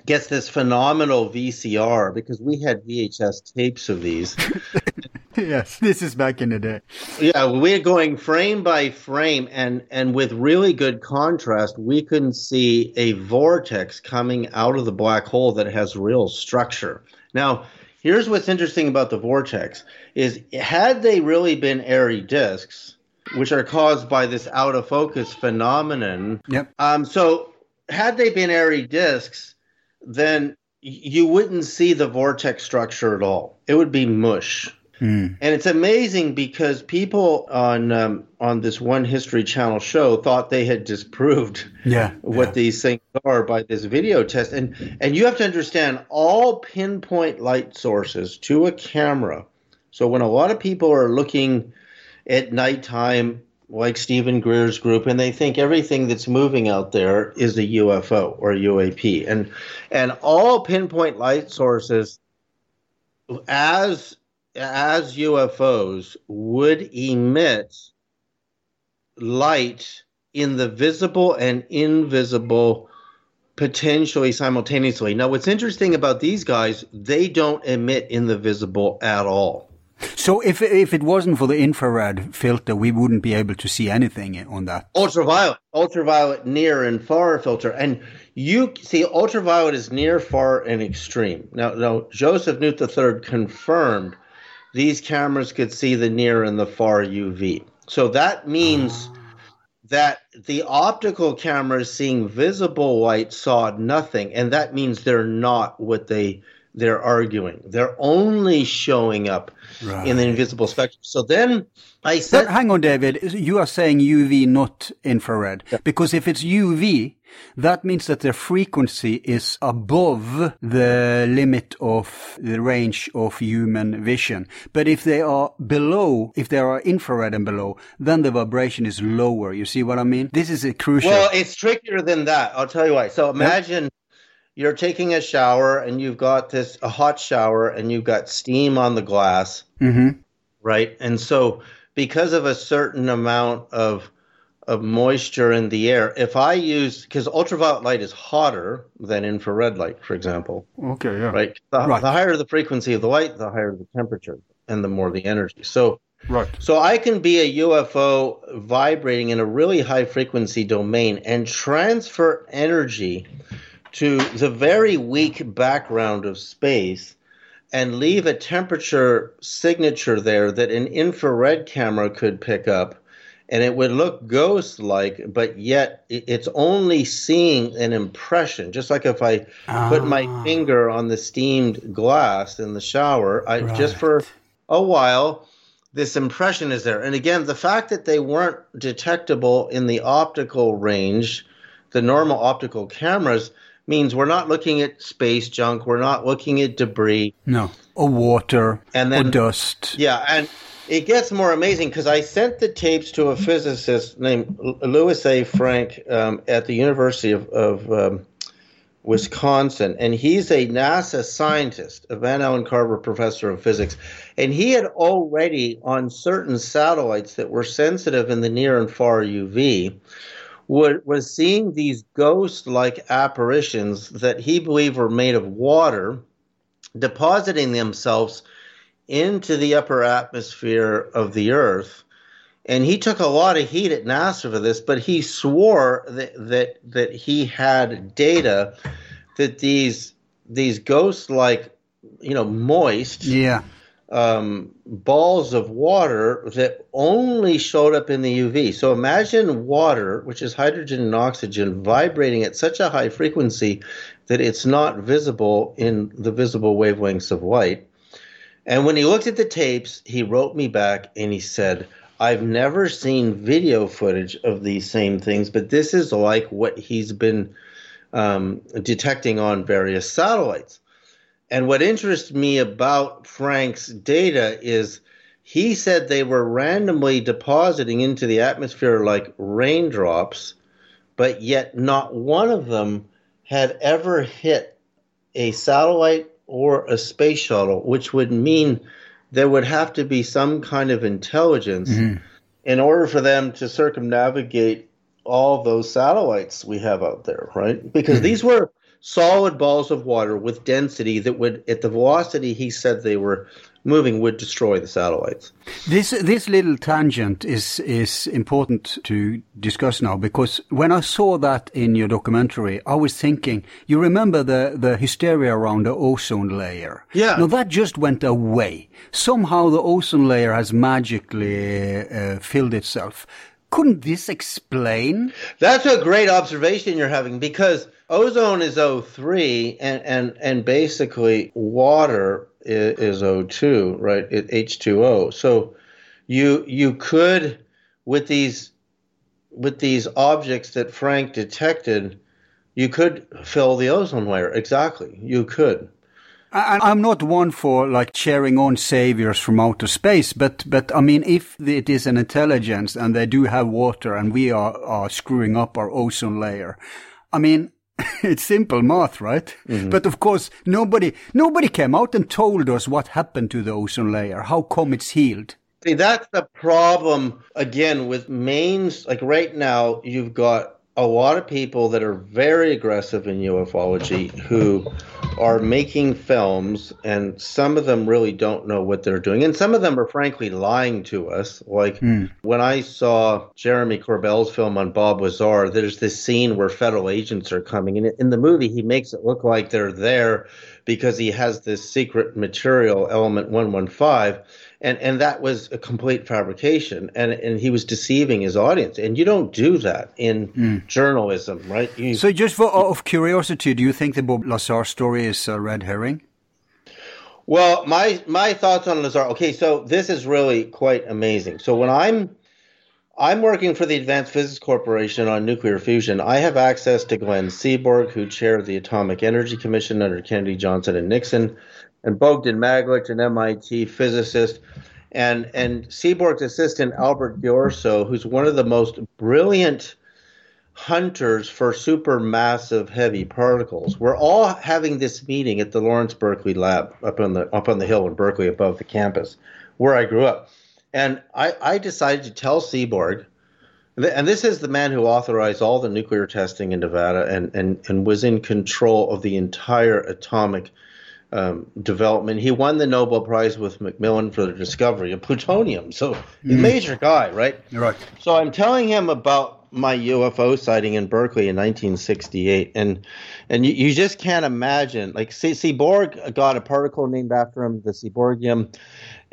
[SPEAKER 2] gets this phenomenal VCR because we had VHS tapes of these.
[SPEAKER 3] yes, this is back in the day.
[SPEAKER 2] Yeah, we're going frame by frame, and and with really good contrast, we can see a vortex coming out of the black hole that has real structure. Now, here's what's interesting about the vortex: is had they really been airy disks, which are caused by this out of focus phenomenon.
[SPEAKER 3] Yep.
[SPEAKER 2] Um. So had they been airy disks then you wouldn't see the vortex structure at all. It would be mush. Mm. And it's amazing because people on um, on this one History Channel show thought they had disproved
[SPEAKER 3] yeah,
[SPEAKER 2] what
[SPEAKER 3] yeah.
[SPEAKER 2] these things are by this video test. And and you have to understand all pinpoint light sources to a camera. So when a lot of people are looking at nighttime like Steven Greer's group, and they think everything that's moving out there is a UFO or a UAP, and and all pinpoint light sources as as UFOs would emit light in the visible and invisible potentially simultaneously. Now, what's interesting about these guys, they don't emit in the visible at all.
[SPEAKER 3] So if if it wasn't for the infrared filter, we wouldn't be able to see anything on that.
[SPEAKER 2] Ultraviolet, ultraviolet, near and far filter, and you see ultraviolet is near, far, and extreme. Now, now Joseph Nuth III confirmed these cameras could see the near and the far UV. So that means. that the optical cameras seeing visible light saw nothing, and that means they're not what they they're arguing. They're only showing up right. in the invisible spectrum. So then I said.
[SPEAKER 3] But hang on, David. You are saying UV, not infrared. Yeah. Because if it's UV, that means that the frequency is above the limit of the range of human vision. But if they are below, if they are infrared and below, then the vibration is lower. You see what I mean? This is a crucial.
[SPEAKER 2] Well, it's trickier than that. I'll tell you why. So imagine you're taking a shower and you've got this a hot shower and you've got steam on the glass,
[SPEAKER 3] mm-hmm.
[SPEAKER 2] right? And so because of a certain amount of of moisture in the air, if I use because ultraviolet light is hotter than infrared light, for example.
[SPEAKER 3] Okay, yeah.
[SPEAKER 2] Right. The, right. the higher the frequency of the light, the higher the temperature, and the more the energy. So.
[SPEAKER 3] Right.
[SPEAKER 2] So I can be a UFO vibrating in a really high frequency domain and transfer energy to the very weak background of space and leave a temperature signature there that an infrared camera could pick up and it would look ghost like but yet it's only seeing an impression just like if i ah. put my ah. finger on the steamed glass in the shower i right. just for a while this impression is there and again the fact that they weren't detectable in the optical range the normal optical cameras means we're not looking at space junk, we're not looking at debris.
[SPEAKER 3] No, or water, and then, or dust.
[SPEAKER 2] Yeah, and it gets more amazing because I sent the tapes to a physicist named Louis A. Frank um, at the University of, of um, Wisconsin, and he's a NASA scientist, a Van Allen Carver professor of physics, and he had already on certain satellites that were sensitive in the near and far UV was seeing these ghost like apparitions that he believed were made of water depositing themselves into the upper atmosphere of the earth and he took a lot of heat at NASA for this, but he swore that that that he had data that these these ghost like, you know, moist
[SPEAKER 3] Yeah.
[SPEAKER 2] um, balls of water that only showed up in the UV. So imagine water, which is hydrogen and oxygen, vibrating at such a high frequency that it's not visible in the visible wavelengths of light. And when he looked at the tapes, he wrote me back and he said, I've never seen video footage of these same things, but this is like what he's been um, detecting on various satellites. And what interests me about Frank's data is he said they were randomly depositing into the atmosphere like raindrops, but yet not one of them had ever hit a satellite or a space shuttle, which would mean there would have to be some kind of intelligence mm-hmm. in order for them to circumnavigate all those satellites we have out there, right? Because mm-hmm. these were solid balls of water with density that would, at the velocity he said they were moving, would destroy the satellites.
[SPEAKER 3] This this little tangent is is important to discuss now because when I saw that in your documentary, I was thinking. You remember the the hysteria around the ozone layer?
[SPEAKER 2] Yeah.
[SPEAKER 3] Now that just went away. Somehow the ozone layer has magically uh, filled itself. Couldn't this explain?
[SPEAKER 2] That's a great observation you're having because ozone is O3 and, and, and basically water is, is O2, right? It, H2O. So you you could with these with these objects that Frank detected, you could fill the ozone layer. Exactly. You could.
[SPEAKER 3] I, I'm not one for like cheering on saviors from outer space, but but I mean, if it is an intelligence and they do have water, and we are are screwing up our ozone layer, I mean. It's simple math, right? Mm-hmm. But of course, nobody nobody came out and told us what happened to the ozone layer. How come it's healed?
[SPEAKER 2] See, that's the problem again with mains. Like right now, you've got a lot of people that are very aggressive in ufology who are making films, and some of them really don't know what they're doing, and some of them are frankly lying to us. Like hmm. when I saw Jeremy Corbell's film on Bob Lazar, there's this scene where federal agents are coming, and in the movie, he makes it look like they're there because he has this secret material, element 115 and and that was a complete fabrication. And and he was deceiving his audience. And you don't do that in hmm. journalism right? You,
[SPEAKER 3] So, just for out of curiosity, do you think the Bob Lazar story is a red herring?
[SPEAKER 2] well my my thoughts on lazar okay so this is really quite amazing. So when i'm i'm working for the advanced physics corporation on nuclear fusion i have access to glenn seaborg who chaired the atomic energy commission under kennedy johnson and nixon and bogdan maglich an mit physicist and and Seaborg's assistant Albert Ghiorso, who's one of the most brilliant hunters for supermassive heavy particles. We're all having this meeting at the Lawrence Berkeley lab up on the up on the hill in Berkeley above the campus where I grew up. And I, I decided to tell Seaborg and this is the man who authorized all the nuclear testing in Nevada and, and, and was in control of the entire atomic um, development. He won the Nobel Prize with McMillan for the discovery of plutonium. So, a major guy, right?
[SPEAKER 3] Right.
[SPEAKER 2] So, I'm telling him about my UFO sighting in Berkeley in 1968, and and you, you just can't imagine. Like, C- Seaborg got a particle named after him, the Seaborgium,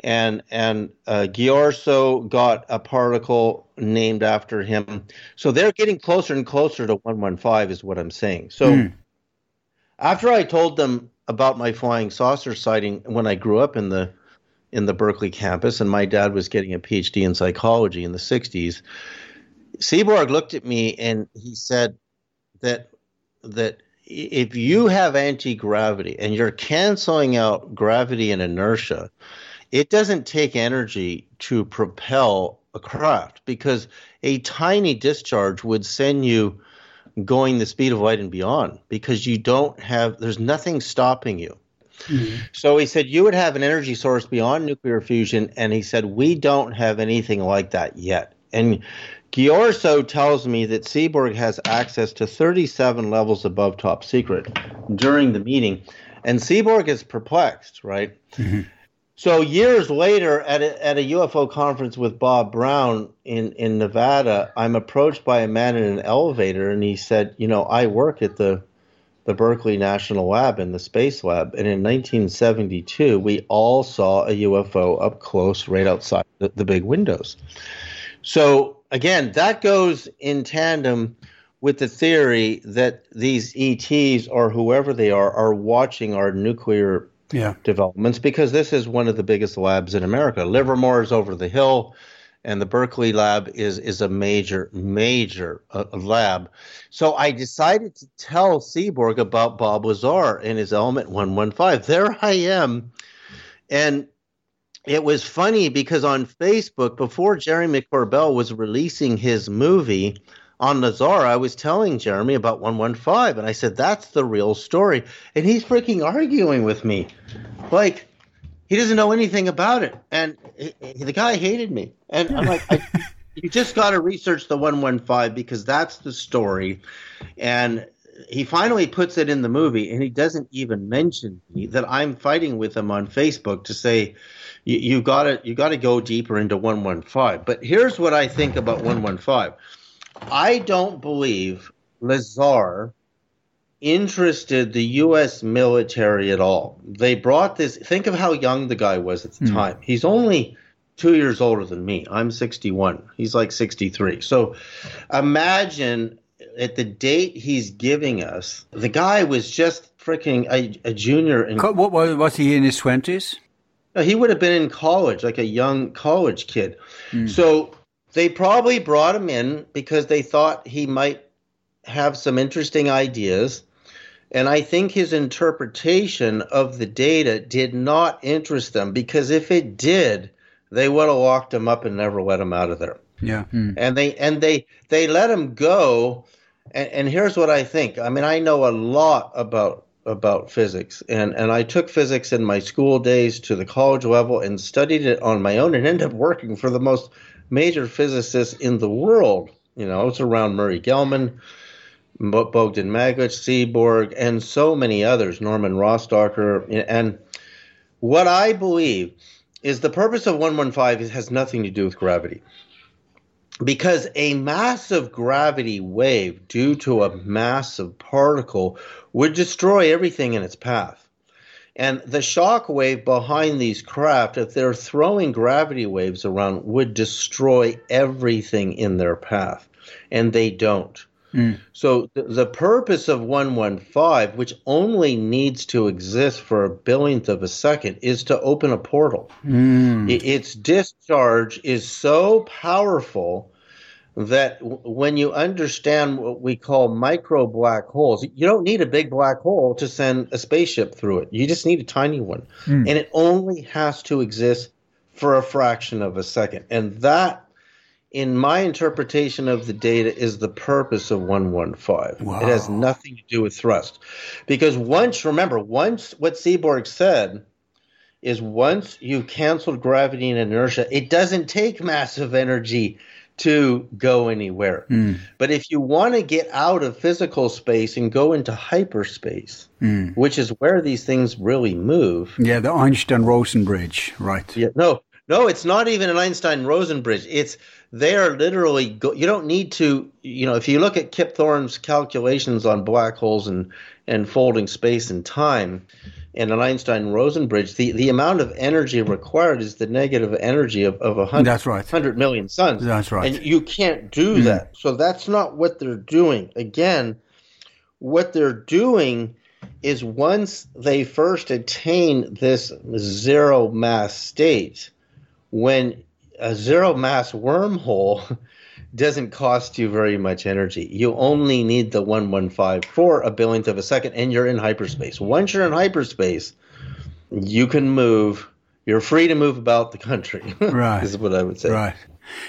[SPEAKER 2] and and uh, Ghiorso got a particle named after him. So they're getting closer and closer to 115, is what I'm saying. So after I told them about my flying saucer sighting when I grew up in the in the Berkeley campus, and my dad was getting a PhD in psychology in the 60s, Seaborg looked at me and he said that that if you have anti gravity and you're canceling out gravity and inertia, it doesn't take energy to propel a craft because a tiny discharge would send you going the speed of light and beyond because you don't have there's nothing stopping you. Mm-hmm. So he said you would have an energy source beyond nuclear fusion and he said we don't have anything like that yet. And Ghiorso tells me that Seaborg has access to 37 levels above top secret during the meeting and Seaborg is perplexed, right? Mm-hmm. So years later, at a, at a UFO conference with Bob Brown in, in Nevada, I'm approached by a man in an elevator, and he said, "You know, I work at the the Berkeley National Lab and the Space Lab. And in 1972, we all saw a UFO up close right outside the, the big windows. So, again, that goes in tandem with the theory that these ETs or whoever they are are watching our nuclear
[SPEAKER 3] Yeah.
[SPEAKER 2] developments because this is one of the biggest labs in America. Livermore is over the hill, and the Berkeley lab is is a major major uh, lab. So I decided to tell Seaborg about Bob Lazar and his Element 115. There I am, and it was funny because on Facebook before Jerry Corbell was releasing his movie on Lazar, I was telling Jeremy about 115, and I said that's the real story, and he's freaking arguing with me, like he doesn't know anything about it, and he, he- the guy hated me, and I'm like, I, you just got to research the 115 because that's the story, and he finally puts it in the movie, and he doesn't even mention me that I'm fighting with him on Facebook to say you, got to you got to go deeper into 115. But here's what I think about 115. I don't believe Lazar interested the U.S. military at all. They brought this. Think of how young the guy was at the hmm. time. He's only two years older than me. I'm 61. He's like 63. So imagine at the date he's giving us, the guy was just freaking a, a junior in
[SPEAKER 3] What was, he in his twenties?
[SPEAKER 2] he would have been in college, like a young college kid. Hmm. So they probably brought him in because they thought he might have some interesting ideas. And I think his interpretation of the data did not interest them because if it did, they would have locked him up and never let him out of there.
[SPEAKER 3] Yeah. Hmm.
[SPEAKER 2] and they and they they let him go. And, and here's what i think. I mean i know a lot about about physics. And and i took physics in my school days to the college level and studied it on my own and ended up working for the most major physicists in the world you know it's around murray gell-mann bogdan maglich seaborg and so many others norman rostoker and what i believe is the purpose of 115 has nothing to do with gravity because a massive gravity wave due to a massive particle would destroy everything in its path. And the shock wave behind these craft, if they're throwing gravity waves around, would destroy everything in their path. And they don't. Hmm. So th- the purpose of 115, which only needs to exist for a billionth of a second, is to open a portal. Hmm. I- Its discharge is so powerful that w- when you understand what we call micro black holes, you don't need a big black hole to send a spaceship through it. You just need a tiny one. Hmm. And it only has to exist for a fraction of a second. And that, in my interpretation of the data, is the purpose of 115. It has nothing to do with thrust. Because once, remember, once what Seaborg said is once you've canceled gravity and inertia, it doesn't take massive energy to go anywhere. Hmm. But if you want to get out of physical space and go into hyperspace, hmm. which is where these things really move.
[SPEAKER 3] Yeah, the Einstein-Rosen bridge, right?
[SPEAKER 2] Yeah, no, no, it's not even an Einstein-Rosen bridge. It's they are literally. Go, you don't need to. You know, if you look at Kip Thorne's calculations on black holes and and folding space and time, and an Einstein-Rosen bridge, the the amount of energy required is the negative energy of of a hundred.
[SPEAKER 3] That's right.
[SPEAKER 2] Hundred million suns.
[SPEAKER 3] That's right.
[SPEAKER 2] And you can't do mm. that. So that's not what they're doing. Again, what they're doing is once they first attain this zero mass state, when a zero mass wormhole doesn't cost you very much energy. You only need the 115 for a billionth of a second, and you're in hyperspace. Once you're in hyperspace, you can move. You're free to move about the country.
[SPEAKER 3] Right.
[SPEAKER 2] is what I would say.
[SPEAKER 3] Right.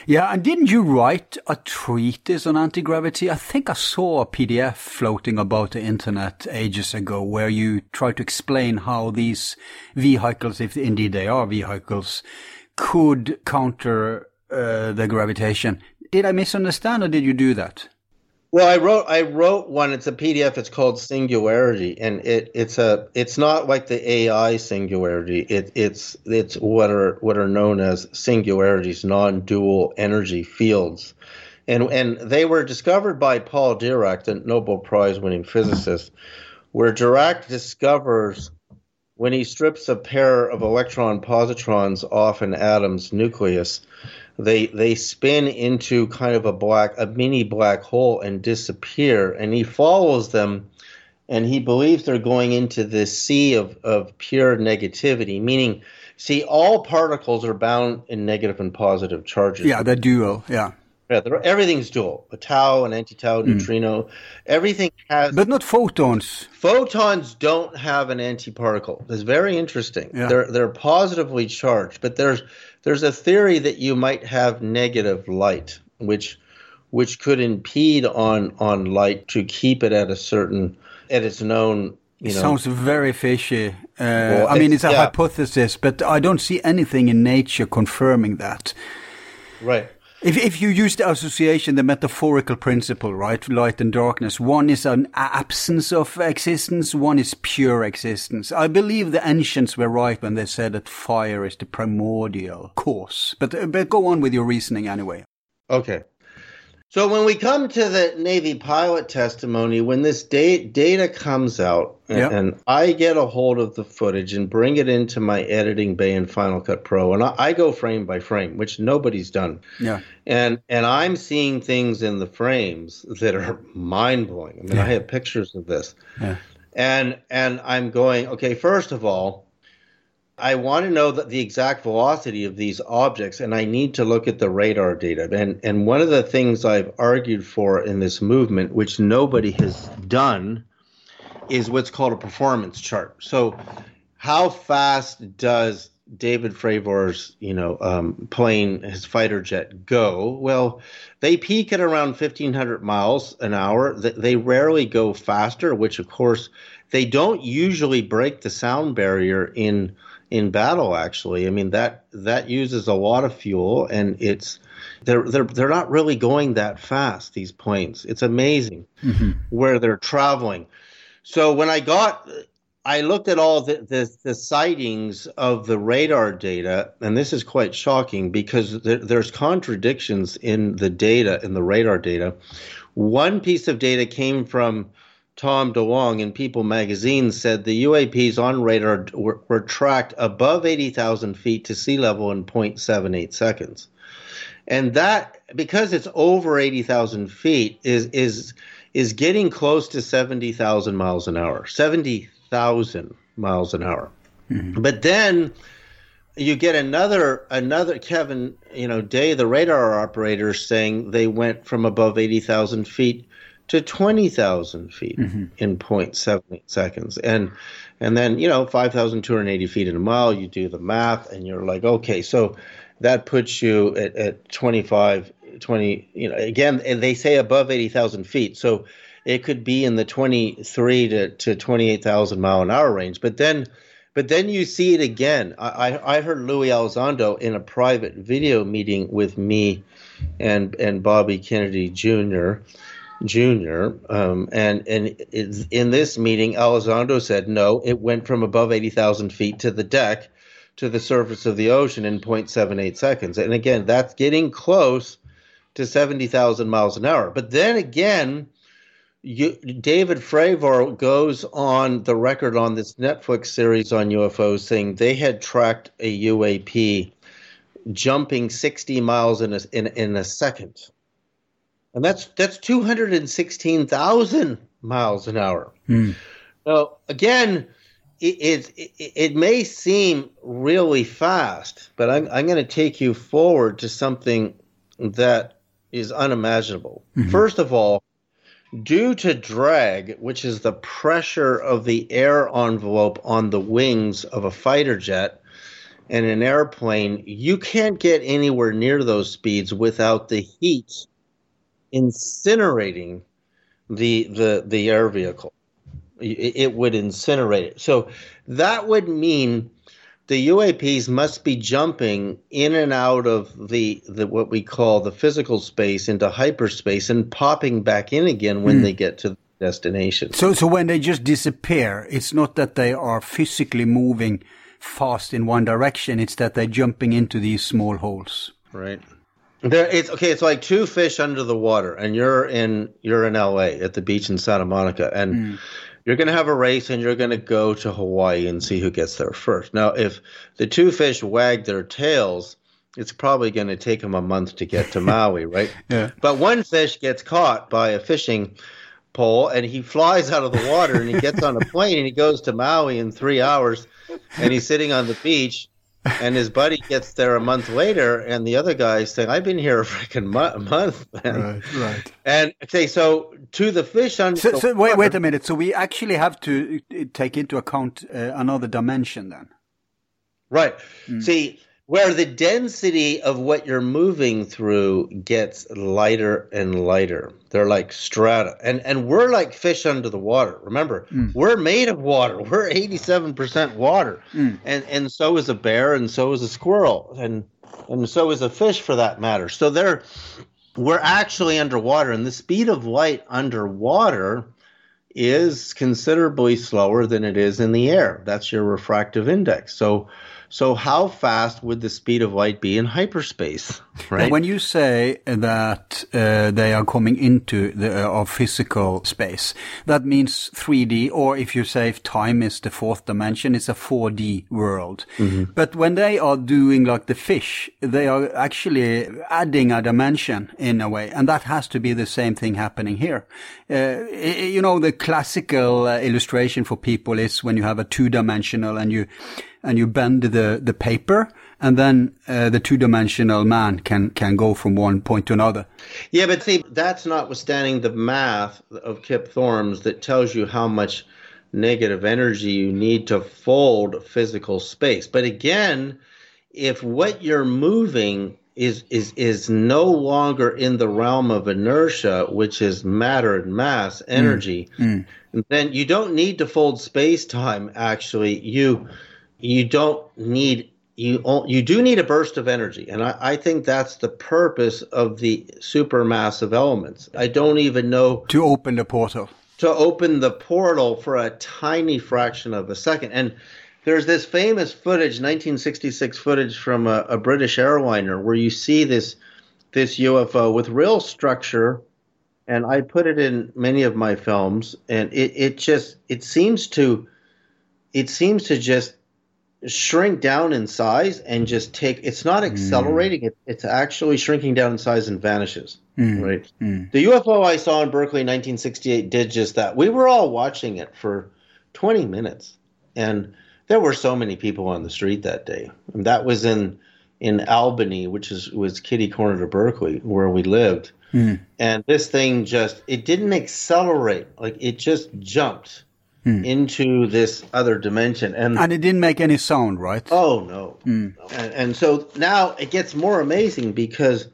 [SPEAKER 3] Yeah, and didn't you write a treatise on anti-gravity? I think I saw a PDF floating about the internet ages ago where you try to explain how these vehicles, if indeed they are vehicles, could counter uh, the gravitation. Did I misunderstand or did you do that?
[SPEAKER 2] Well, I wrote I wrote one. It's a PDF. It's called Singularity, and it it's a it's not like the AI Singularity. It it's it's what are what are known as singularities, non-dual energy fields, and and they were discovered by Paul Dirac, the Nobel Prize winning physicist, where Dirac discovers when he strips a pair of electron positrons off an atom's nucleus, they they spin into kind of a black a mini black hole and disappear and he follows them and he believes they're going into this sea of, of pure negativity meaning see all particles are bound in negative and positive charges
[SPEAKER 3] Yeah, they're dual. Yeah.
[SPEAKER 2] yeah everything's dual a tau an anti-tau hmm. neutrino everything has
[SPEAKER 3] But not photons.
[SPEAKER 2] Photons don't have an antiparticle. It's very interesting.
[SPEAKER 3] Yeah.
[SPEAKER 2] They're they're positively charged, but there's there's a theory that you might have negative light, which which could impede on on light to keep it at a certain at its known you
[SPEAKER 3] It
[SPEAKER 2] know
[SPEAKER 3] sounds very fishy. Uh, I mean, it's a
[SPEAKER 2] yeah.
[SPEAKER 3] hypothesis, but I don't see anything in nature confirming that.
[SPEAKER 2] right.
[SPEAKER 3] If, if you use the association, the metaphorical principle, right, light and darkness, one is an absence of existence, one is pure existence. I believe the ancients were right when they said that fire is the primordial cause. But, uh, but go on with your reasoning anyway.
[SPEAKER 2] Okay. So when we come to the Navy pilot testimony, when this da- data comes out and,
[SPEAKER 3] Yeah.
[SPEAKER 2] and I get a hold of the footage and bring it into my editing bay in Final Cut Pro, and I, I go frame by frame, which nobody's done.
[SPEAKER 3] Yeah.
[SPEAKER 2] And and I'm seeing things in the frames that are mind blowing. I mean, I have pictures of this.
[SPEAKER 3] Yeah.
[SPEAKER 2] And and I'm going, okay, first of all, I want to know the exact velocity of these objects, and I need to look at the radar data. And and one of the things I've argued for in this movement, which nobody has done, is what's called a performance chart. So, how fast does David Fravor's, you know, um, plane, his fighter jet, go? Well, they peak at around 1,500 miles an hour. They rarely go faster, which, of course, they don't usually break the sound barrier in in battle. Actually, I mean that that uses a lot of fuel, and it's they're they're they're not really going that fast. These planes, it's amazing mm-hmm. where they're traveling. So when I got, I looked at all the, the, the sightings of the radar data, and this is quite shocking because there, there's contradictions in the data, in the radar data. One piece of data came from Tom DeLonge in People magazine said the UAPs on radar were, were tracked above 80,000 feet to sea level in 0.78 seconds. And that, because it's over 80,000 feet, is, is, is getting close to 70,000 miles an hour. 70,000 miles an hour. Mm-hmm. But then you get another another Kevin, you know, Day, the radar operator, saying they went from above eighty thousand feet to twenty thousand feet mm-hmm. in 0.78 seconds, and and then you know five thousand two hundred eighty feet in a mile. You do the math, and you're like, okay, so that puts you at, at 25, 20, You know, again, and they say above eighty thousand feet, so it could be in the twenty three to to twenty eight thousand mile an hour range, but then. But then you see it again. I, I I heard Luis Elizondo in a private video meeting with me and and Bobby Kennedy Jr. Jr. Um, and and in this meeting, Elizondo said no, it went from above eighty thousand feet to the deck to the surface of the ocean in 0.78 seconds. And again, that's getting close to seventy thousand miles an hour. But then again, you, David Fravor goes on the record on this Netflix series on UFOs saying they had tracked a UAP jumping 60 miles in a, in, in a second. And that's that's 216,000 miles an hour. Hmm. So again, it, it, it, it may seem really fast, but I'm, I'm going to take you forward to something that is unimaginable. Mm-hmm. First of all, due to drag, which is the pressure of the air envelope on the wings of a fighter jet and an airplane, you can't get anywhere near those speeds without the heat incinerating the the the air vehicle. It, it would incinerate it. So that would mean the UAPs must be jumping in and out of the, the what we call the physical space into hyperspace and popping back in again when hmm. they get to the destination.
[SPEAKER 3] So, so when they just disappear, it's not that they are physically moving fast in one direction. It's that they're jumping into these small holes.
[SPEAKER 2] Right. There, it's okay. It's like two fish under the water, and you're in you're in L.A. at the beach in Santa Monica, and mm. you're going to have a race, and you're going to go to Hawaii and see who gets there first. Now, if the two fish wag their tails, it's probably going to take them a month to get to Maui, right?
[SPEAKER 1] yeah.
[SPEAKER 2] But one fish gets caught by a fishing pole, and he flies out of the water, and he gets on a plane, and he goes to Maui in three hours, and he's sitting on the beach and his buddy gets there a month later, and the other guy's saying, "I've been here a freaking mo- month."
[SPEAKER 1] Man. Right, right.
[SPEAKER 2] And okay, so to the fish on.
[SPEAKER 1] So, so wait, wait a minute. So we actually have to uh, take into account uh, another dimension then.
[SPEAKER 2] Right. Mm. See, where the density of what you're moving through gets lighter and lighter. They're like strata. And and we're like fish under the water. Remember, mm. we're made of water. We're 87% water. Mm. And and so is a bear and so is a squirrel and and so is a fish for that matter. So they're we're actually underwater and the speed of light underwater is considerably slower than it is in the air. That's your refractive index. So so how fast would the speed of light be in hyperspace? Right.
[SPEAKER 1] when you say that uh, they are coming into the uh, physical space, that means 3D, or if you say if time is the fourth dimension, it's a 4D world. Mm-hmm. But when they are doing like the fish, they are actually adding a dimension in a way, and that has to be the same thing happening here. Uh, you know, the classical uh, illustration for people is when you have a two-dimensional and you and you bend the, the paper and then uh, the two-dimensional man can can go from one point to another.
[SPEAKER 2] Yeah, but see, that's notwithstanding the math of Kip Thorne's that tells you how much negative energy you need to fold physical space. But again, if what you're moving is is is no longer in the realm of inertia, which is matter and mass, energy, mm. Mm. then you don't need to fold space time. Actually, you you don't need you you do need a burst of energy, and I, I think that's the purpose of the supermassive elements. I don't even know
[SPEAKER 1] to open the portal
[SPEAKER 2] to open the portal for a tiny fraction of a second. And there's this famous footage, 1966 footage from a, a British airliner, where you see this this UFO with real structure, and I put it in many of my films, and it, it just it seems to it seems to just shrink down in size and just take it's not hmm. accelerating mm. it, it's actually shrinking down in size and vanishes mm. right mm. the ufo i saw in berkeley in 1968 did just that we were all watching it for 20 minutes and there were so many people on the street that day and that was in in albany which is was kitty corner to berkeley where we lived hmm. and this thing just it didn't accelerate like it just jumped mm. into this other dimension. And,
[SPEAKER 1] and it didn't make any sound, right?
[SPEAKER 2] Oh, no. Mm. And, and so now it gets more amazing because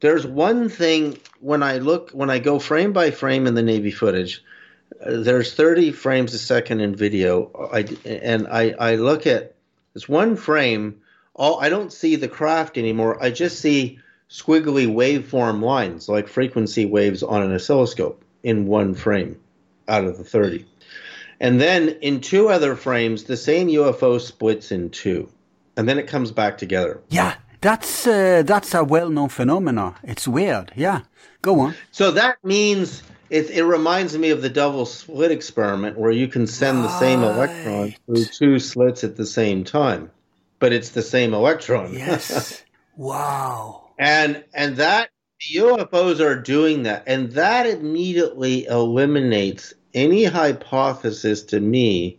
[SPEAKER 2] there's one thing when I look, when I go frame by frame in the Navy footage, uh, there's 30 frames a second in video. I, and I, I look at this one frame, all, I don't see the craft anymore. I just see squiggly waveform lines like frequency waves on an oscilloscope in one frame out of the 30. And then in two other frames, the same UFO splits in two, and then it comes back together.
[SPEAKER 1] Yeah, that's uh, that's a well-known phenomenon. It's weird. Yeah, go on.
[SPEAKER 2] So that means it, it reminds me of the double slit experiment, where you can send right. the same electron through two slits at the same time, but it's the same electron.
[SPEAKER 1] Yes. wow.
[SPEAKER 2] And and that UFOs are doing that, and that immediately eliminates any hypothesis to me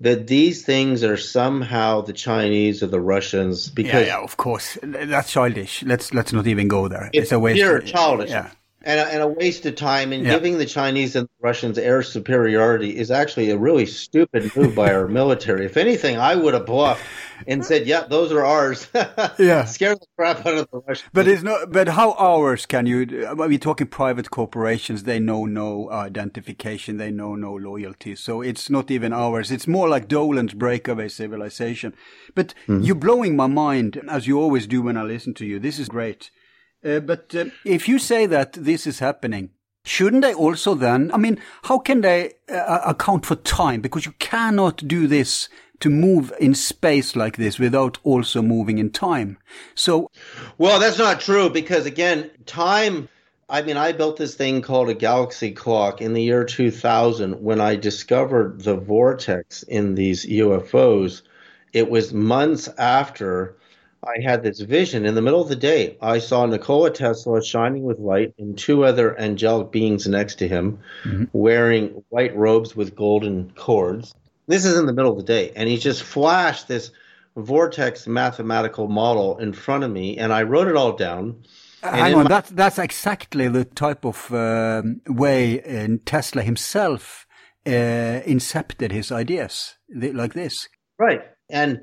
[SPEAKER 2] that these things are somehow the Chinese or the Russians because
[SPEAKER 1] yeah, yeah of course that's childish. Let's let's not even go there.
[SPEAKER 2] It's, it's
[SPEAKER 1] a waste.
[SPEAKER 2] Pure childish. Yeah. And a, and a waste of time. And yeah. giving the Chinese and the Russians air superiority is actually a really stupid move by our military. If anything, I would have bluffed and said, "Yeah, those are ours."
[SPEAKER 1] yeah,
[SPEAKER 2] scare the crap out of the Russians.
[SPEAKER 1] But it's not. But how ours can you? Are we talking private corporations? They know no identification. They know no loyalty. So it's not even ours. It's more like Dolan's breakaway civilization. But mm-hmm. you're blowing my mind, as you always do when I listen to you. This is great. Uh, but uh, if you say that this is happening, Shouldn't they also then? I mean, how can they uh, account for time? Because you cannot do this
[SPEAKER 3] to move in space like this without also moving in time. So,
[SPEAKER 2] well, that's not true because again, time. I mean, I built this thing called a galaxy clock in the year 2000 when I discovered the vortex in these UFOs. It was months after I had this vision in the middle of the day. I saw Nikola Tesla shining with light and two other angelic beings next to him mm-hmm. wearing white robes with golden cords. This is in the middle of the day. And he just flashed this vortex mathematical model in front of me, and I wrote it all down.
[SPEAKER 3] Uh, hang on, my- that's, that's exactly the type of uh, way uh, Tesla himself uh, incepted his ideas, like this.
[SPEAKER 2] Right. And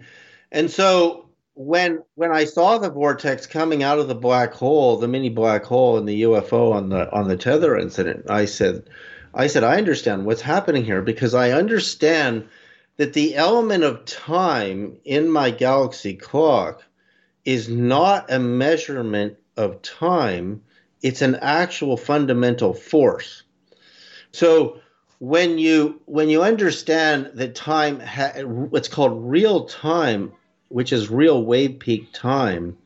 [SPEAKER 2] and so when when I saw the vortex coming out of the black hole, the mini black hole in the UFO on the on the tether incident, I said, I said I understand what's happening here because I understand that the element of time in my galaxy clock is not a measurement of time; it's an actual fundamental force. So when you when you understand that time ha- what's called real time which is real wave peak time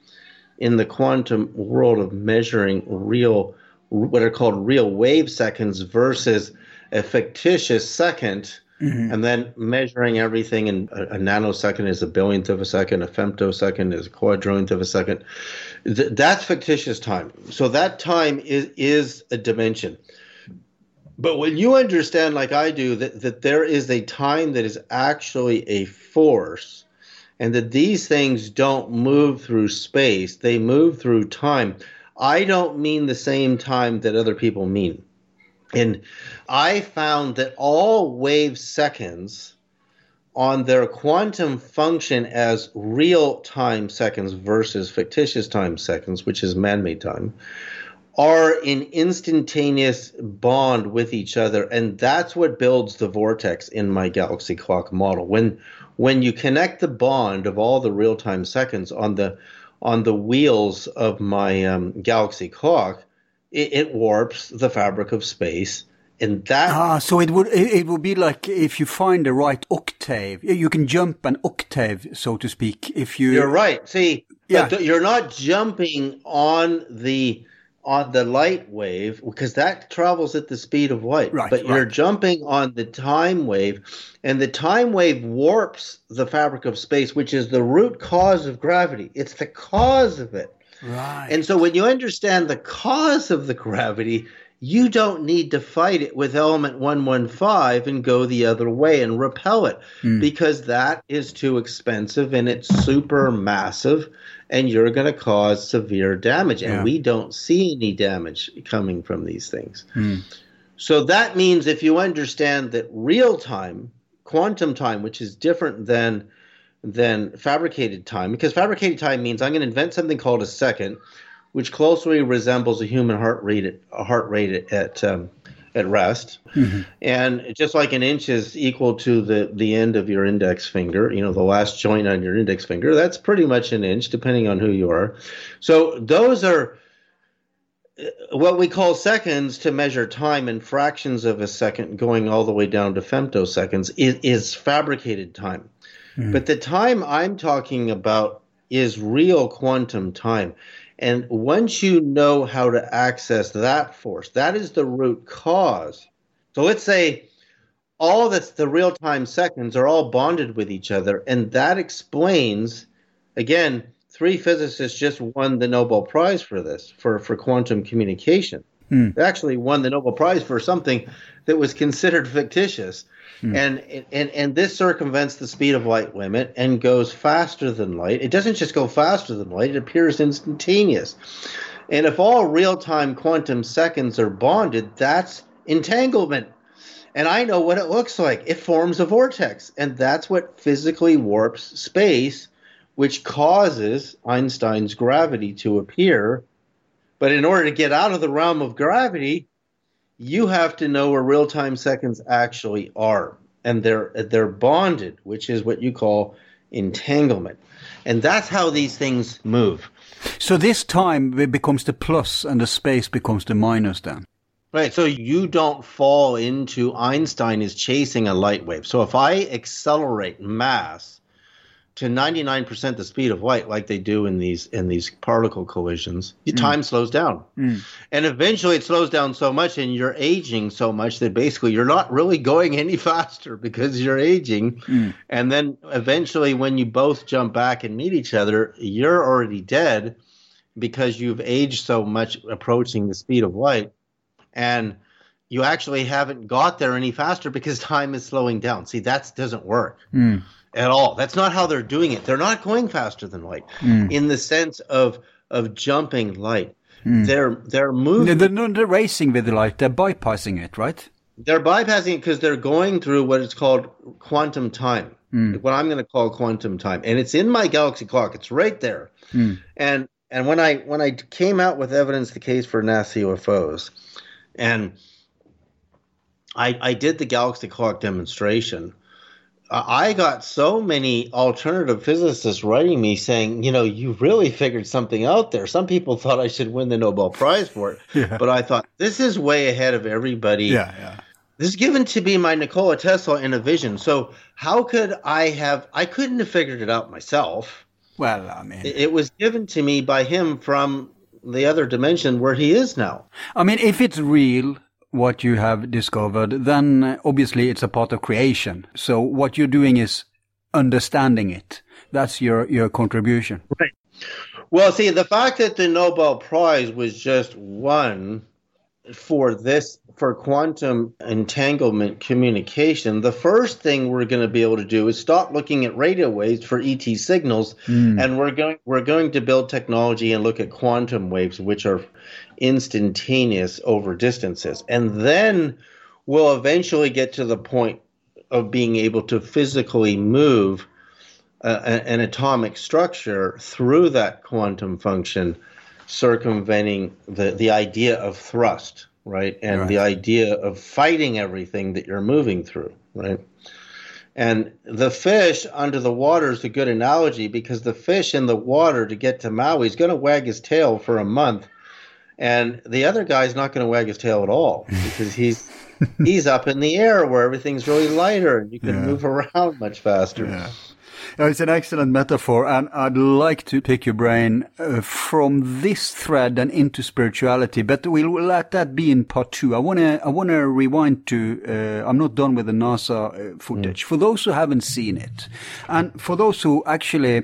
[SPEAKER 2] in the quantum world of measuring real, what are called real wave seconds versus a fictitious 2nd mm-hmm. and then measuring everything in a, a, nanosecond is a billionth of a second, a femtosecond is a quadrillionth of a second. Th- that's fictitious time. So that time is, is a dimension. But when you understand, like I do, that, that there is a time that is actually a force, and that these things don't move through space, they move through time. I don't mean the same time that other people mean. And I found that all wave seconds on their quantum function as real time seconds versus fictitious time seconds, which is man made time, are in instantaneous bond with each other. And that's what builds the vortex in my galaxy clock model. When when you connect the bond of all the real time seconds on the on the wheels of my um, galaxy clock, it, it, warps the fabric of space. And that
[SPEAKER 3] ah, so it would it would be like if you find the right octave, you can jump an octave, so to speak. If you
[SPEAKER 2] you're right. See, yeah. you're not jumping on the on the light wave because that travels at the speed of light. Right, but you're jumping on the time wave, and the time wave warps the fabric of space, which is the root cause of gravity. It's the cause of it.
[SPEAKER 3] Right.
[SPEAKER 2] And so when you understand the cause of the gravity, you don't need to fight it with element 115 and go the other way and repel it mm. because that is too expensive and it's super massive and you're going to cause severe damage yeah. and we don't see any damage coming from these things mm. so that means if you understand that real time quantum time which is different than than fabricated time because fabricated time means i'm going to invent something called a second which closely resembles a human heart rate at, a heart rate at, at um, at rest. Mm-hmm. And just like an inch is equal to the, the end of your index finger, you know, the last joint on your index finger, that's pretty much an inch, depending on who you are. So those are uh, what we call seconds to measure time in fractions of a second, going all the way down to femtoseconds, is, is fabricated time. Mm-hmm. But the time I'm talking about is real quantum time. And once you know how to access that force, that is the root cause. So let's say all that's the real time seconds are all bonded with each other. And that explains, again, three physicists just won the Nobel Prize for this, for, for quantum communication. Hmm. They actually won the Nobel Prize for something that was considered fictitious. Hmm. And, and and this circumvents the speed of light limit and goes faster than light. It doesn't just go faster than light; it appears instantaneous. And if all real-time quantum seconds are bonded, that's entanglement. And I know what it looks like. It forms a vortex, and that's what physically warps space, which causes Einstein's gravity to appear. But in order to get out of the realm of gravity, you have to know where real time seconds actually are. And they're they're bonded, which is what you call entanglement. And that's how these things move.
[SPEAKER 3] So this time it becomes the plus and the space becomes the minus then?
[SPEAKER 2] Right. So you don't fall into Einstein is chasing a light wave. So if I accelerate mass to 99% the speed of light like they do in these in these particle collisions, your mm. time slows down. Mm. And eventually it slows down so much and you're aging so much that basically you're not really going any faster because you're aging. Mm. And then eventually when you both jump back and meet each other, you're already dead because you've aged so much approaching the speed of light and you actually haven't got there any faster because time is slowing down. See, that doesn't work at all. That's not how they're doing it. They're not going faster than light hmm. in the sense of of jumping light. Hmm. They're they're moving.
[SPEAKER 1] They're not they're racing with the light, they're bypassing it, right?
[SPEAKER 2] They're bypassing it because they're going through what is called quantum time. Hmm. What I'm going to call quantum time, and it's in my galaxy clock. It's right there. And and when I when I came out with evidence the case for NASA UFOs, and I I did the galaxy clock demonstration. I I got so many alternative physicists writing me saying, you know, you really figured something out there. Some people thought I should win the Nobel Prize for it,
[SPEAKER 1] Yeah.
[SPEAKER 2] but I thought this is way ahead of everybody.
[SPEAKER 1] yeah.
[SPEAKER 2] This is given to be my Nikola Tesla in a vision. So how could I have? I couldn't have figured it out myself.
[SPEAKER 1] Well, I mean,
[SPEAKER 2] It, it was given to me by him from the other dimension where he is now.
[SPEAKER 1] I mean, if it's real, what you have discovered, then uh, obviously it's a part of creation. So what you're doing is understanding it. That's your, your contribution. Right.
[SPEAKER 2] Well, see, the fact that the Nobel Prize was just won for this for quantum entanglement communication, the first thing we're going to be able to do is stop looking at radio waves for ET signals, and we're going we're going to build technology and look at quantum waves, which are instantaneous over distances, and then we'll eventually get to the point of being able to physically move uh, an atomic structure through that quantum function, circumventing the, the idea of thrust, right? And the idea of fighting everything that you're moving through, right? And the fish under the water is a good analogy because the fish in the water to get to Maui is going to wag his tail for a month, and the other guy's not going to wag his tail at all because he's he's up in the air where everything's really lighter and you can
[SPEAKER 1] Yeah.
[SPEAKER 2] move around much faster.
[SPEAKER 1] Uh, It's an excellent metaphor, and I'd like to pick your brain uh, from this thread and into spirituality. But we'll let that be in part two. I want to I want to rewind to. Uh, I'm not done with the NASA uh, footage. For those who haven't seen it, and for those who actually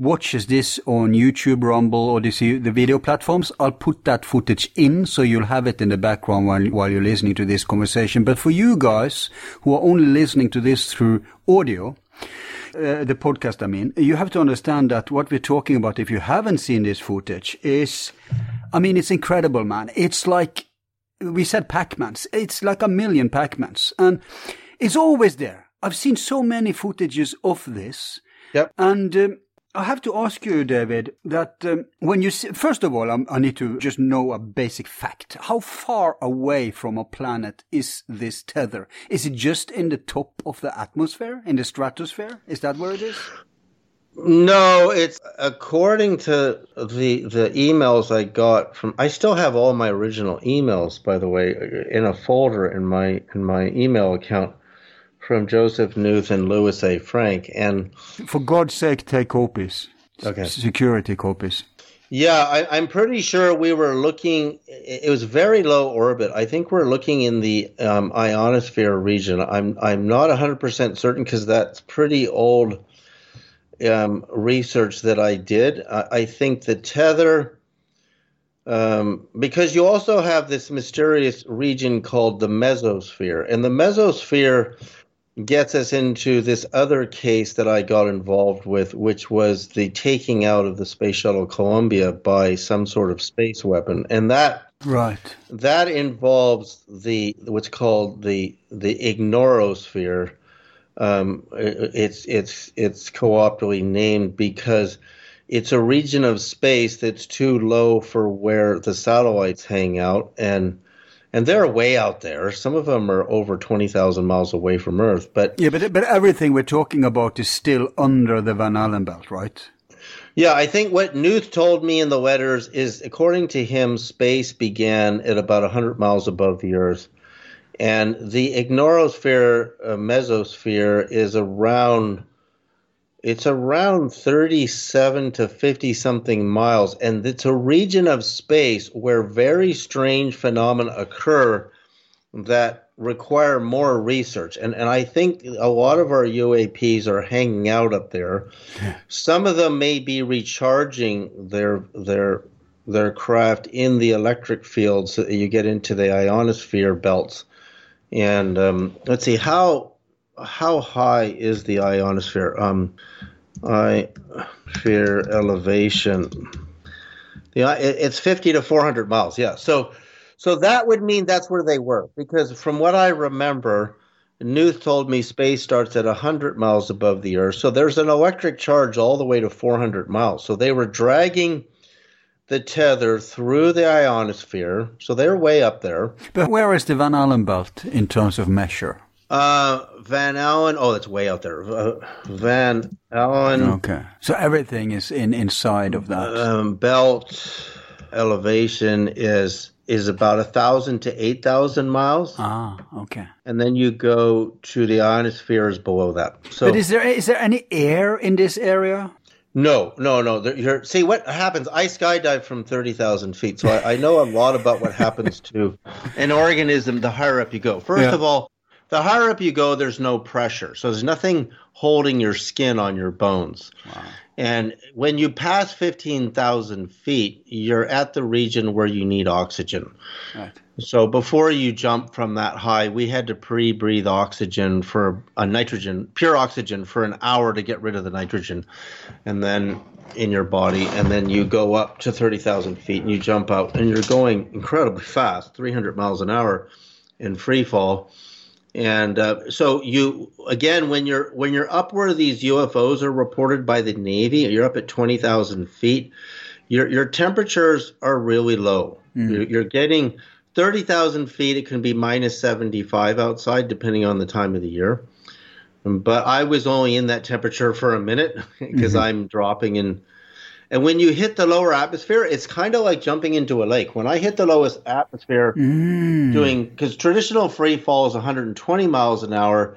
[SPEAKER 1] watches this on YouTube, Rumble, or this, the video platforms, I'll put that footage in so you'll have it in the background while, while you're listening to this conversation. But for you guys who are only listening to this through audio, uh, the podcast, I mean, you have to understand that what we're talking about, if you haven't seen this footage, is, I mean, it's incredible, man. It's like, we said Pac-Mans. It's like a million Pac-Mans. And it's always there. I've seen so many footages of this.
[SPEAKER 2] Yep.
[SPEAKER 1] And um, I have to ask you, David, that um, when you see, first of all, I'm, I need to just know a basic fact. How far away from a planet is this tether? Is it just in the top of the atmosphere, in the stratosphere? Is that where it is?
[SPEAKER 2] No, it's according to the the emails I got from. I still have all my original emails, by the way, in a folder in my in my email account from Joseph Nuth and Louis A. Frank. And
[SPEAKER 1] For God's sake, take copies.
[SPEAKER 2] Okay.
[SPEAKER 1] Security copies.
[SPEAKER 2] yeah, I, I'm pretty sure we were looking. It was very low orbit. I think we're looking in the um, ionosphere region. I'm I'm not 100 percent certain because that's pretty old um, research that I did. I, I think the tether, um, because you also have this mysterious region called the mesosphere, and the mesosphere gets us into this other case that I got involved with, which was the taking out of the space shuttle Columbia by some sort of space weapon, and that
[SPEAKER 1] Right.
[SPEAKER 2] that involves the what's called the the ignorosphere. Um, it- it's it's it's co-optally named because it's a region of space that's too low for where the satellites hang out, and and they're way out there. Some of them are over twenty thousand miles away from Earth, but
[SPEAKER 1] Yeah, but but everything we're talking about is still under the Van Allen belt, right?
[SPEAKER 2] Yeah, I think what Nuth told me in the letters is, according to him, space began at about 100 miles above the Earth. And the ignorosphere, uh, mesosphere, is around it's around 37 to 50 something miles and it's a region of space where very strange phenomena occur that require more research. And and I think a lot of our UAPs are hanging out up there. Some of them may be recharging their their their craft in the electric fields so that you get into the ionosphere belts. And um, let's see how how high is the ionosphere? Um, ionosphere elevation. Yeah, it's 50 to 400 miles. Yeah. So, so that would mean that's where they were because from what I remember, Nuth told me space starts at 100 miles above the Earth. So there's an electric charge all the way to 400 miles. So they were dragging the tether through the ionosphere. So they're way up there.
[SPEAKER 3] But where is the Van Allen belt in terms of measure?
[SPEAKER 2] Uh, Van Allen. Oh, that's way out there. Uh, Van Allen.
[SPEAKER 3] Okay, so everything is in inside of that
[SPEAKER 2] um, belt. Elevation is is about a thousand to eight thousand miles.
[SPEAKER 3] Ah, okay.
[SPEAKER 2] And then you go to the ionosphere is below that. So,
[SPEAKER 3] but is there is there any air in this area?
[SPEAKER 2] No, no, no. You're, see what happens. I skydive from thirty thousand feet, so I, I, know a lot about what happens to an organism the higher up you go. First yeah. of all, the higher up you go, there's no pressure. So there's nothing holding your skin on your bones. Wow. And when you pass 15,000 feet, you're at the region where you need oxygen. Right. So before you jump from that high, we had to pre breathe oxygen for a nitrogen, pure oxygen, for an hour to get rid of the nitrogen. And then in your body. And then you go up to 30,000 feet and you jump out, and you're going incredibly fast 300 miles an hour in free fall and uh, so you again when you're when you're up where these UFOs are reported by the Navy, you're up at twenty thousand feet. Your your temperatures are really low. Mm. You're, you're, getting thirty thousand feet. It can be minus seventy five outside, depending on the time of the year. But I was only in that temperature for a minute because mm-hmm. I'm dropping in and when you hit the lower atmosphere, it's kind of like jumping into a lake. When I hit the lowest atmosphere, mm. doing because traditional free fall is 120 miles an hour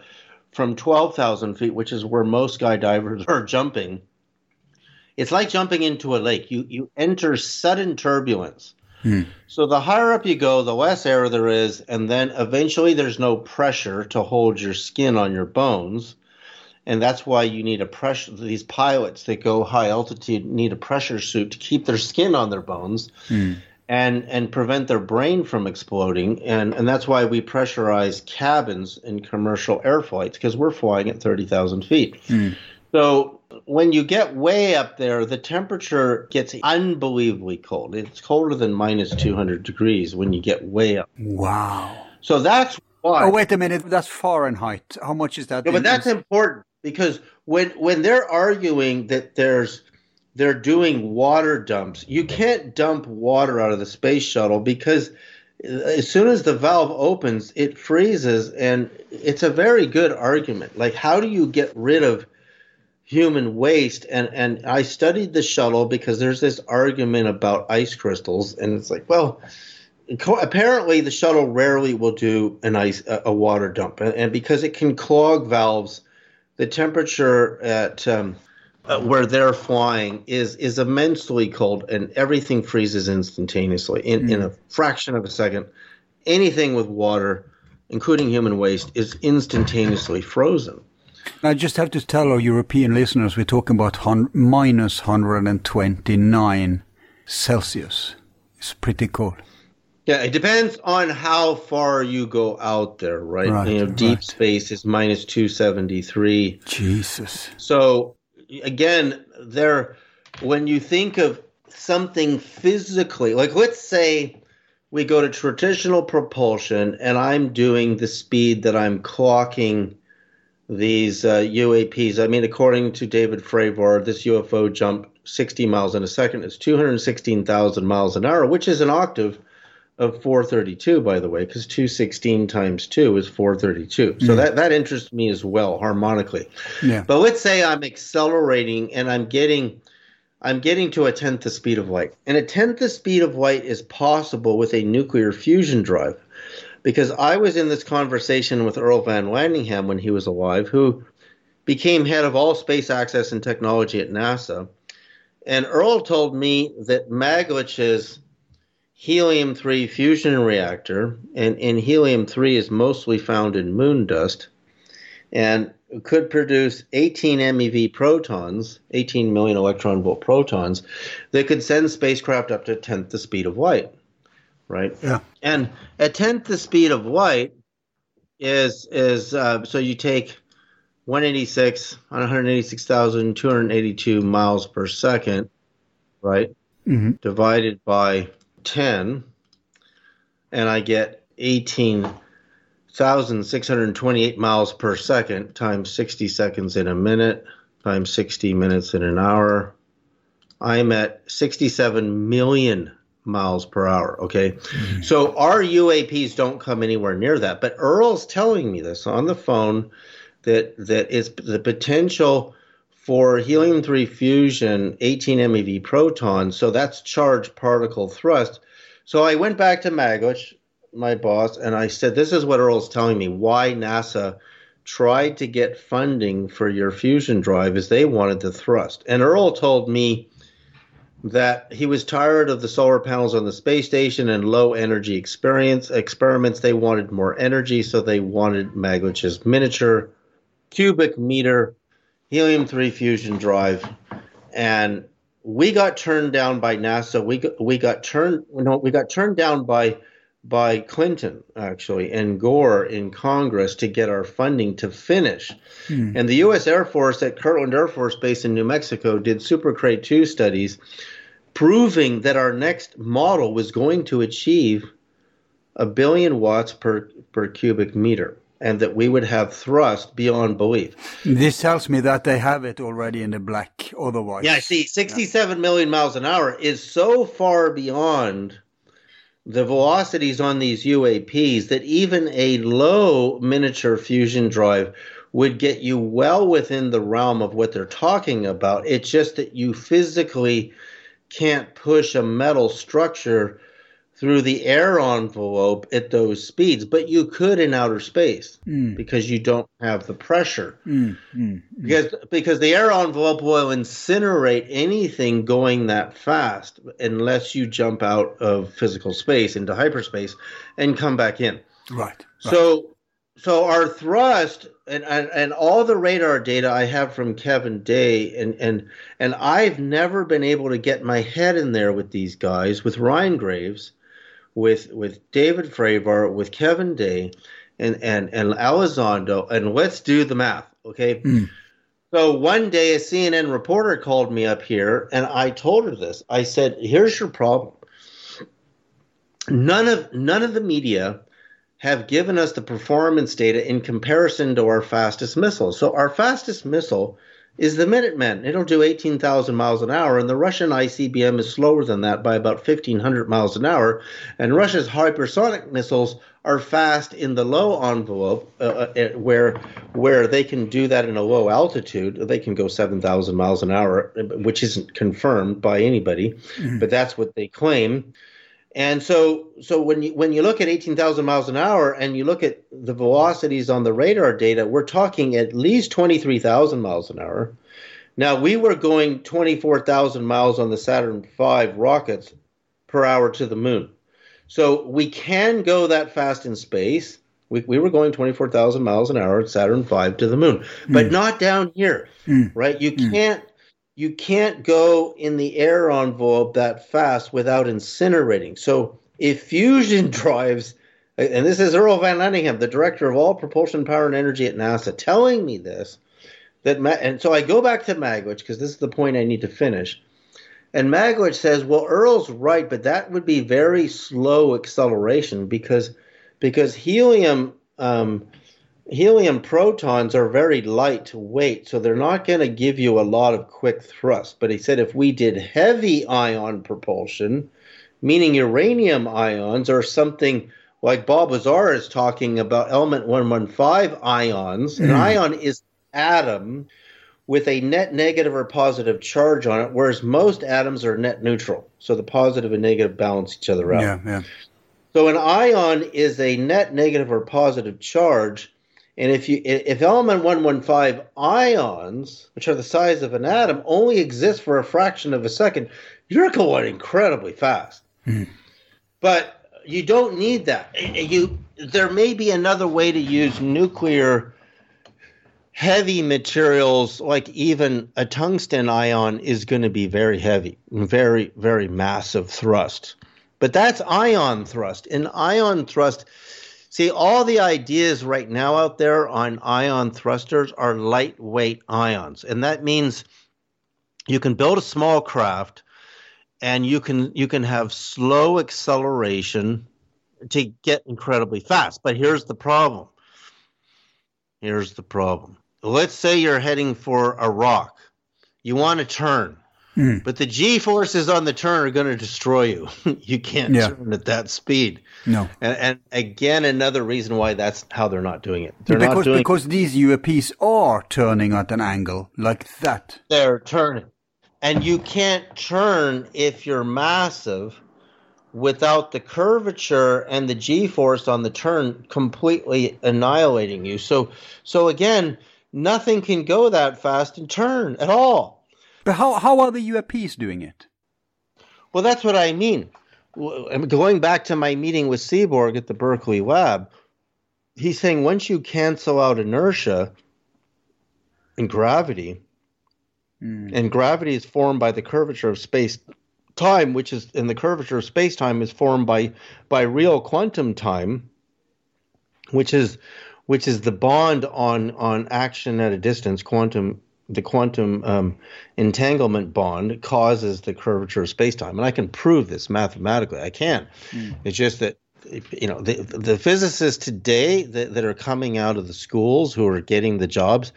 [SPEAKER 2] from 12,000 feet, which is where most skydivers are jumping. It's like jumping into a lake. You you enter sudden turbulence. Mm. So the higher up you go, the less air there is, and then eventually there's no pressure to hold your skin on your bones and that's why you need a pressure. These pilots that go high altitude need a pressure suit to keep their skin on their bones. Mm. And, and prevent their brain from exploding. And, and that's why we pressurize cabins in commercial air flights because we're flying at 30,000 feet. Mm. So when you get way up there, the temperature gets unbelievably cold. It's colder than minus 200 degrees when you get way up.
[SPEAKER 3] Wow.
[SPEAKER 2] So that's why.
[SPEAKER 3] Oh, wait a minute. That's Fahrenheit. How much is that?
[SPEAKER 2] But that's important because when when they're arguing that there's they're doing water dumps, you can't dump water out of the space shuttle because uh, as soon as the valve opens, it freezes, and it's a very good argument. Like, how do you get rid of human waste? And and I studied the shuttle because there's this argument about ice crystals, and it's like, well, apparently the shuttle rarely will do an ice a water dump, and because it can clog valves the temperature at um, uh, where they're flying is is immensely cold, and everything freezes instantaneously in, mm. in a fraction of a second. Anything with water, including human waste, is instantaneously frozen.
[SPEAKER 3] I just have to tell our European listeners we're talking about hun- minus 129 Celsius. It's pretty cold.
[SPEAKER 2] Yeah, it depends on how far you go out there, right? right you know, deep right. space is minus 273.
[SPEAKER 3] Jesus.
[SPEAKER 2] So again, there when you think of something physically, like let's say we go to traditional propulsion and I'm doing the speed that I'm clocking these uh, UAPs. I mean, according to David Fravor, this UFO jumped 60 miles in a second. It's 216,000 miles an hour, which is an octave of 432 by the way because 216 times 2 is 432 so mm. that that interests me as well harmonically
[SPEAKER 3] yeah.
[SPEAKER 2] but let's say i'm accelerating and i'm getting I'm getting to a tenth the speed of light. And a tenth the speed of light is possible with a nuclear fusion drive. Because I was in this conversation with Earl VanLandingham when he was alive, who became head of all space access and technology at NASA. And Earl told me that Maglich's helium 3 fusion reactor, and, and helium 3 is mostly found in moon dust, and could produce 18 MeV protons, 18 million electron volt protons, that could send spacecraft up to a tenth the speed of light. Right.
[SPEAKER 3] Yeah.
[SPEAKER 2] And a tenth the speed of light is is uh, so you take 186 on 186,282 miles per second, right?
[SPEAKER 3] Mm-hmm.
[SPEAKER 2] Divided by 10, and I get 18,628 miles per second times 60 seconds in a minute times 60 minutes in an hour. I'm at 67 million miles per hour. Okay. Mm-hmm. So our UAPs don't come anywhere near that. But Earl's telling me this on the phone that that is the potential for helium 3 fusion 18 MeV protons. So that's charged particle thrust. So I went back to Maglich, my boss, and I said, This is what Earl's telling me why NASA tried to get funding for your fusion drive is they wanted the thrust. And Earl told me that he was tired of the solar panels on the space station and low energy experience experiments. They wanted more energy, so they wanted Maglich's miniature cubic meter helium 3 fusion drive. And we got turned down by NASA. We got, we got turned no, we got turned down by by Clinton actually and Gore in Congress to get our funding to finish. Hmm. And the U.S. Air Force at Kirtland Air Force Base in New Mexico did Super Cray 2 studies proving that our next model was going to achieve a billion watts per, per cubic meter and that we would have thrust beyond belief.
[SPEAKER 3] This tells me that they have it already in the black otherwise.
[SPEAKER 2] Yeah, see, sixty-seven yeah. million miles an hour is so far beyond the velocities on these UAPs that even a low miniature fusion drive would get you well within the realm of what they're talking about. It's just that you physically can't push a metal structure through the air envelope at those speeds, but you could in outer space mm. because you don't have the pressure. Mm, mm, because because the air envelope will incinerate anything going that fast unless you jump out of physical space into hyperspace and come back in.
[SPEAKER 3] Right. right.
[SPEAKER 2] So so our thrust and, and and all the radar data I have from Kevin Day and and and I've never been able to get my head in there with these guys with Ryan Graves with with David Fravor, with Kevin Day, and and and Elizondo, and let's do the math, okay? Mm. So one day, a CNN reporter called me up here, and I told her this. I said, "Here's your problem. None of none of the media." have given us the performance data in comparison to our fastest missile. So our fastest missile is the Minuteman. It'll do 18,000 miles an hour, and the Russian ICBM is slower than that by about 1,500 miles an hour. And Russia's hypersonic missiles are fast in the low envelope, uh, uh, where where they can do that in a low altitude. They can go 7,000 miles an hour, which isn't confirmed by anybody, mm-hmm. but that's what they claim. And so, so when you when you look at 18,000 miles an hour and you look at the velocities on the radar data, we're talking at least 23,000 miles an hour. Now we were going 24,000 miles on the Saturn V rockets per hour to the moon, so we can go that fast in space. We, we were going 24,000 miles an hour at Saturn V to the moon, but mm. not down here, mm. right? You mm. can't you can't go in the air envelope that fast without incinerating. So if fusion drives, and this is Earl VanLandingham, the director of all propulsion power and energy at NASA, telling me this, that and so I go back to Maglich because this is the point I need to finish. And Maglich says, "Well, Earl's right, but that would be very slow acceleration because because helium." Um, helium protons are very lightweight, so they're not going to give you a lot of quick thrust. But he said if we did heavy ion propulsion, meaning uranium ions or something like Bob Lazar is talking about element 115 ions, an hmm. ion is atom with a net negative or positive charge on it, whereas most atoms are net neutral. So the positive and negative balance each other out.
[SPEAKER 1] Yeah, yeah.
[SPEAKER 2] So an ion is a net negative or positive charge, and if you if element 115 ions, which are the size of an atom, only exist for a fraction of a second, you're going incredibly fast. Hmm. But you don't need that. You there may be another way to use nuclear heavy materials like even a tungsten ion is going to be very heavy, very very massive thrust. But that's ion thrust. In ion thrust, see all the ideas right now out there on ion thrusters are lightweight ions, and that means you can build a small craft and you can you can have slow acceleration to get incredibly fast. But here's the problem. Here's the problem. Let's say you're heading for a rock. You want to turn.
[SPEAKER 1] Mm.
[SPEAKER 2] But the G forces on the turn are going to destroy you. you can't
[SPEAKER 1] Yeah.
[SPEAKER 2] turn at that speed.
[SPEAKER 1] No.
[SPEAKER 2] And, and again, another reason why that's how they're not doing it. They're not
[SPEAKER 1] Because
[SPEAKER 2] doing
[SPEAKER 1] because these UAPs are turning at an angle like that.
[SPEAKER 2] they're turning. And you can't turn if you're massive without the curvature and the g force on the turn completely annihilating you. So so again, nothing can go that fast and turn at all.
[SPEAKER 1] But how how are the UAPs doing it?
[SPEAKER 2] Well, that's what I mean. Going back to my meeting with Seaborg at the Berkeley lab, he's saying once you cancel out inertia and gravity, hmm. and gravity is formed by the curvature of space time, which is and the curvature of space time is formed by by real quantum time, which is which is the bond on on action at a distance, quantum the quantum um, entanglement bond causes the curvature of space-time, and I can prove this mathematically. I can. Hmm. It's just that you know the the physicists today that, that are coming out of the schools who are getting the jobs,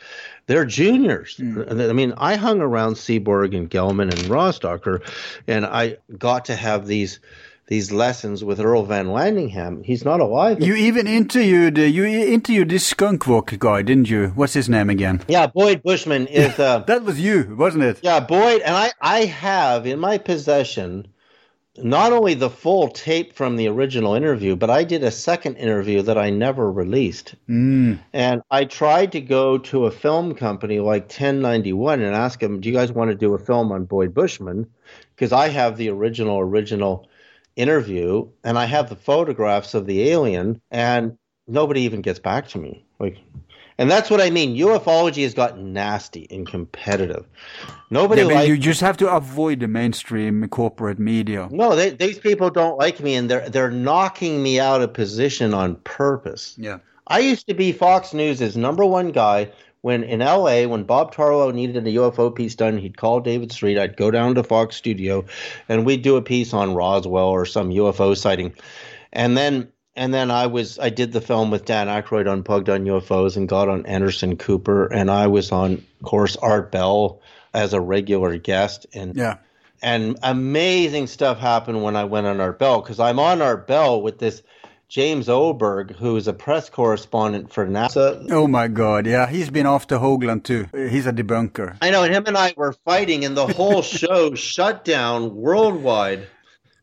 [SPEAKER 2] they're juniors. Hmm. Uh, I mean, I hung around Seaborg and Gell-Mann and Rostoker, and I got to have these these lessons with Earl VanLandingham. He's not alive.
[SPEAKER 1] You even interviewed uh, you interviewed this Skunk Works guy, didn't you? What's his name again?
[SPEAKER 2] yeah, Boyd Bushman is. Uh,
[SPEAKER 1] That was you, wasn't it?
[SPEAKER 2] Yeah, Boyd, and I, I have in my possession not only the full tape from the original interview, but I did a second interview that I never released.
[SPEAKER 1] Mm.
[SPEAKER 2] And I tried to go to a film company like 1091 and ask them, "Do you guys want to do a film on Boyd Bushman?" Because I have the original original interview, and I have the photographs of the alien, and nobody even gets back to me. Like, and that's what I mean. Ufology has gotten nasty and competitive. Nobody
[SPEAKER 1] Yeah, you just have to avoid the mainstream corporate media.
[SPEAKER 2] No, they, these people don't like me, and they're they're knocking me out of position on purpose.
[SPEAKER 1] Yeah.
[SPEAKER 2] I used to be Fox News' number one guy when in LA, when Bob Tarlow needed a UFO piece done, he'd call David Sereda. I'd go down to Fox Studio and we'd do a piece on Roswell or some UFO sighting. And then and then I was I did the film with Dan Aykroyd unplugged on UFOs and got on Anderson Cooper and I was on of course Art Bell as a regular guest and
[SPEAKER 1] Yeah.
[SPEAKER 2] and amazing stuff happened when I went on Art Bell because I'm on Art Bell with this James Oberg, who is a press correspondent for NASA.
[SPEAKER 1] Oh my God! Yeah, he's been off after Hoagland too. He's a debunker.
[SPEAKER 2] I know, and him and I were fighting, and the whole show shut down worldwide.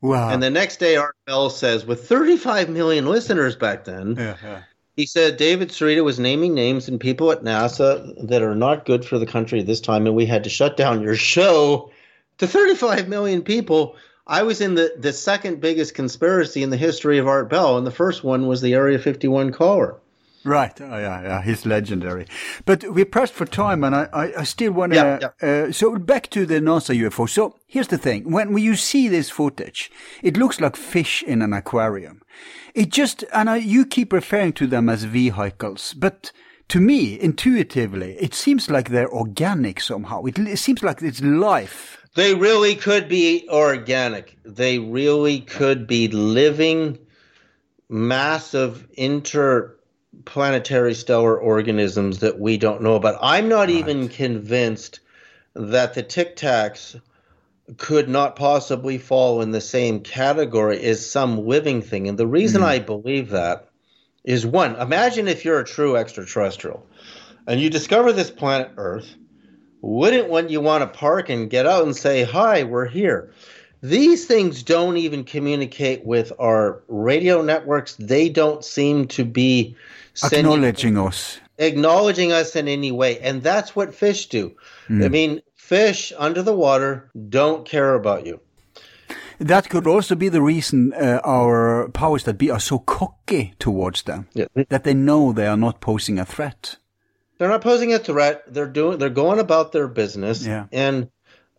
[SPEAKER 1] Wow.
[SPEAKER 2] And the next day, Art Bell says, with 35 million listeners back then,
[SPEAKER 1] yeah, yeah.
[SPEAKER 2] he said David Sereda was naming names and people at NASA that are not good for the country this time, and we had to shut down your show to 35 million people. I was in the, the second biggest conspiracy in the history of Art Bell, and the first one was the Area 51 caller.
[SPEAKER 1] Right. Oh, yeah, yeah. He's legendary. But we're pressed for time, and I, I, I still want to.
[SPEAKER 2] Yeah,
[SPEAKER 1] Uh, so back to the NASA UFO. So here's the thing: when you see this footage, it looks like fish in an aquarium. It just, and I, you keep referring to them as vehicles, but to me, intuitively, it seems like they're organic somehow. It, it seems like it's life.
[SPEAKER 2] They really could be organic. They really could be living, massive interplanetary stellar organisms that we don't know about. I'm not even convinced that the Tic Tacs could not possibly fall in the same category as some living thing. And the reason hmm. I believe that is one, imagine if you're a true extraterrestrial and you discover this planet Earth wouldn't when you want to park and get out and say, Hi, we're here. These things don't even communicate with our radio networks. They don't seem to be
[SPEAKER 1] acknowledging us.
[SPEAKER 2] Acknowledging us in any way. And that's what fish do. Mm. I mean, fish under the water don't care about you.
[SPEAKER 1] That could also be the reason uh, our powers that be are so cocky towards them. Yeah. That they know they are not posing a threat.
[SPEAKER 2] They're not posing a threat. They're doing. They're going about their business.
[SPEAKER 1] Yeah.
[SPEAKER 2] And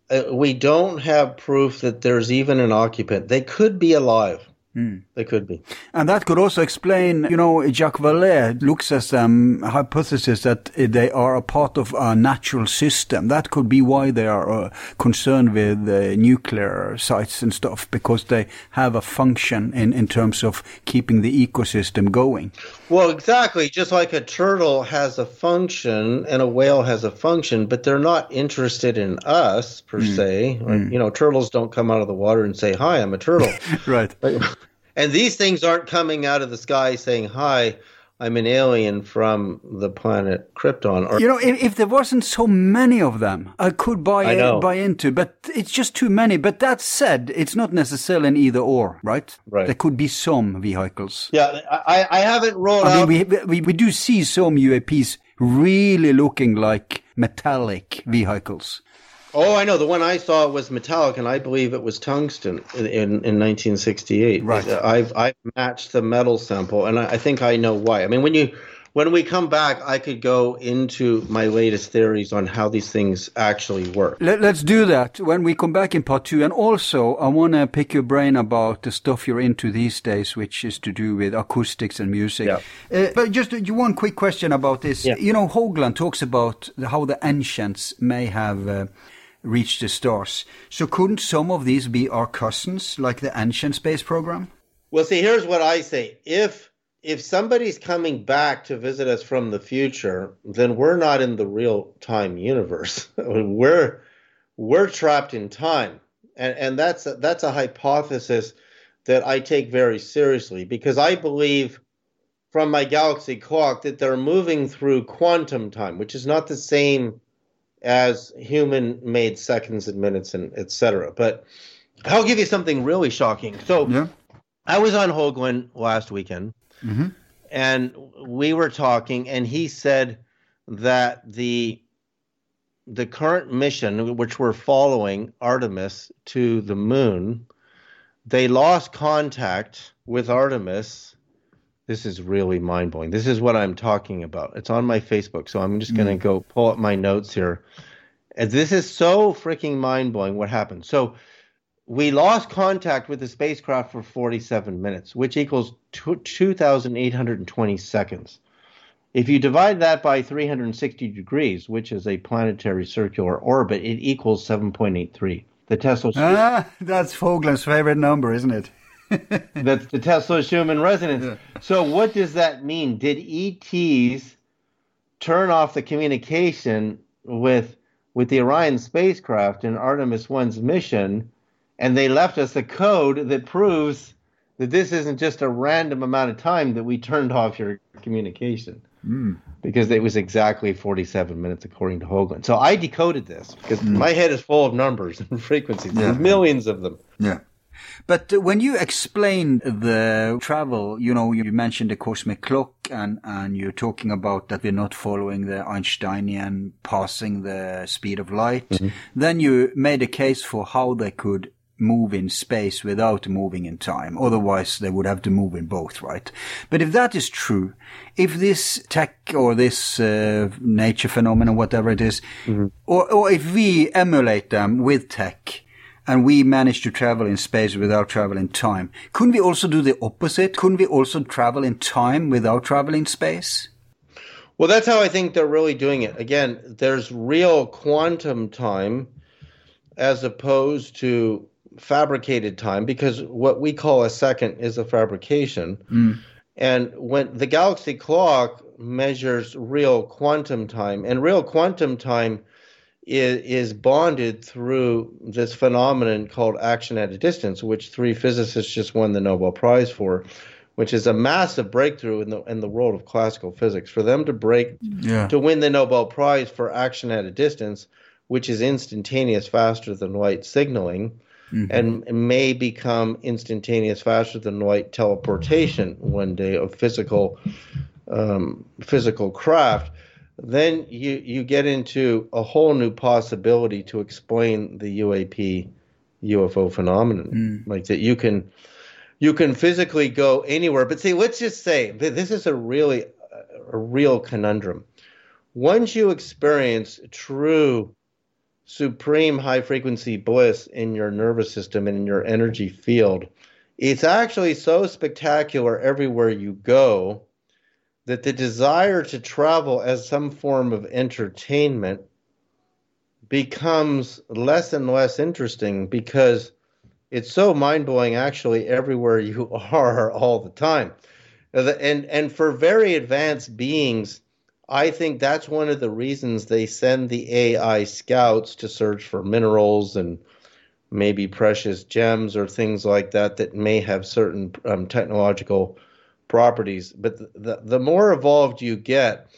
[SPEAKER 2] uh, we don't have proof that there's even an occupant. They could be alive. Mm. They could be.
[SPEAKER 1] And that could also explain, you know, Jacques Vallée looks at some hypothesis that they are a part of a natural system. That could be why they are uh, concerned with uh, nuclear sites and stuff, because they have a function in, in terms of keeping the ecosystem going.
[SPEAKER 2] Well, exactly. Just like a turtle has a function and a whale has a function, but they're not interested in us per mm. se. Mm. You know, turtles don't come out of the water and say, "Hi, I'm a turtle."
[SPEAKER 1] right.
[SPEAKER 2] And these things aren't coming out of the sky saying, Hi, I'm an alien from the planet Krypton.
[SPEAKER 1] Or, you know, if, if, there wasn't so many of them, I could buy I buy into. But it's just too many. But that said, it's not necessarily an either or, right?
[SPEAKER 2] Right.
[SPEAKER 1] There could be some vehicles.
[SPEAKER 2] Yeah, I, I haven't rolled. I
[SPEAKER 1] mean, we, we we do see some UAPs really looking like metallic vehicles.
[SPEAKER 2] Oh, I know. The one I saw was metallic, and I believe it was tungsten in, in, in 1968.
[SPEAKER 1] Right.
[SPEAKER 2] I've I've matched the metal sample, and I, I, think I know why. I mean, when you when we come back, I could go into my latest theories on how these things actually work.
[SPEAKER 1] Let, us do that when we come back in part two. And also, I want to pick your brain about the stuff you're into these days, which is to do with acoustics and music.
[SPEAKER 2] Yeah.
[SPEAKER 1] Uh, but just uh, one quick question about this.
[SPEAKER 2] Yeah.
[SPEAKER 1] You know, Hoagland talks about how the ancients may have. Uh, reach the stars. So couldn't some of these be our cousins, like the ancient space program?
[SPEAKER 2] Well, see, here's what I say: if if somebody's coming back to visit us from the future, then we're not in the real time universe. we're we're trapped in time, and and that's a, that's a hypothesis that I take very seriously because I believe from my galaxy clock that they're moving through quantum time, which is not the same as human made seconds and minutes and etc. But I'll give you something really shocking. So
[SPEAKER 1] yeah.
[SPEAKER 2] I was on Hoagland last weekend
[SPEAKER 1] mm-hmm.
[SPEAKER 2] and we were talking and he said that the the current mission which we're following Artemis to the moon they lost contact with Artemis this is really mind blowing. This is what I'm talking about. It's on my Facebook, so I'm just going to mm. go pull up my notes here. And this is so freaking mind blowing what happened. So we lost contact with the spacecraft for 47 minutes, which equals 2,820 seconds. If you divide that by 360 degrees, which is a planetary circular orbit, it equals 7.83. The Tesla.
[SPEAKER 1] Ah, that's Hoagland's favorite number, isn't it?
[SPEAKER 2] That's the Tesla Schumann resonance. Yeah. So what does that mean? Did ETs turn off the communication with with the Orion spacecraft in Artemis 1's mission and they left us a code that proves that this isn't just a random amount of time that we turned off your communication.
[SPEAKER 1] Mm.
[SPEAKER 2] Because it was exactly 47 minutes according to Hoagland. So I decoded this because mm. my head is full of numbers and frequencies, yeah. millions of them.
[SPEAKER 1] Yeah. But when you explain the travel, you know, you mentioned the cosmic clock and, and you're talking about that we're not following the Einsteinian passing the speed of light. Mm-hmm. Then you made a case for how they could move in space without moving in time. Otherwise, they would have to move in both, right? But if that is true, if this tech or this uh, nature phenomenon, whatever it is, mm-hmm. or, or if we emulate them with tech, and we manage to travel in space without traveling time. Couldn't we also do the opposite? Couldn't we also travel in time without traveling space?
[SPEAKER 2] Well, that's how I think they're really doing it. Again, there's real quantum time as opposed to fabricated time because what we call a second is a fabrication.
[SPEAKER 1] Mm.
[SPEAKER 2] And when the galaxy clock measures real quantum time, and real quantum time is, is bonded through this phenomenon called action at a distance, which three physicists just won the Nobel Prize for, which is a massive breakthrough in the in the world of classical physics. For them to break
[SPEAKER 1] yeah.
[SPEAKER 2] to win the Nobel Prize for action at a distance which is instantaneous faster than light signaling, mm-hmm. and may become instantaneous faster than light teleportation one day of physical um, physical craft. Then you you get into a whole new possibility to explain the UAP UFO phenomenon, mm. like that you can you can physically go anywhere. But see, let's just say this is a really a real conundrum. Once you experience true supreme high frequency bliss in your nervous system and in your energy field, it's actually so spectacular everywhere you go that the desire to travel as some form of entertainment becomes less and less interesting because it's so mind blowing actually everywhere you are all the time. And and for very advanced beings, I think that's one of the reasons they send the AI scouts to search for minerals and maybe precious gems or things like that that may have certain um, technological properties. But the, the, the more evolved you get,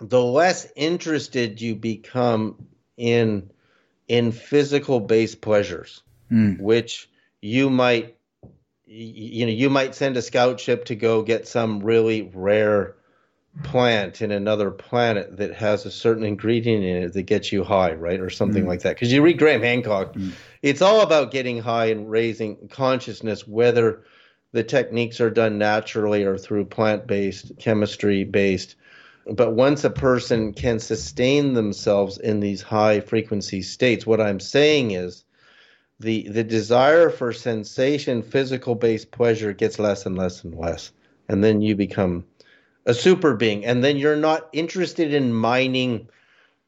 [SPEAKER 2] the less interested you become in in physical based pleasures, mm. which you might you know you might send a scout ship to go get some really rare plant in another planet that has a certain ingredient in it that gets you high, right, or something mm. like that. Because you read Graham Hancock, mm. it's all about getting high and raising consciousness, whether the techniques are done naturally or through plant based, chemistry based. But once a person can sustain themselves in these high frequency states, what I'm saying is the the desire for sensation, physical based pleasure gets less and less and less. And then you become a super being. And then you're not interested in mining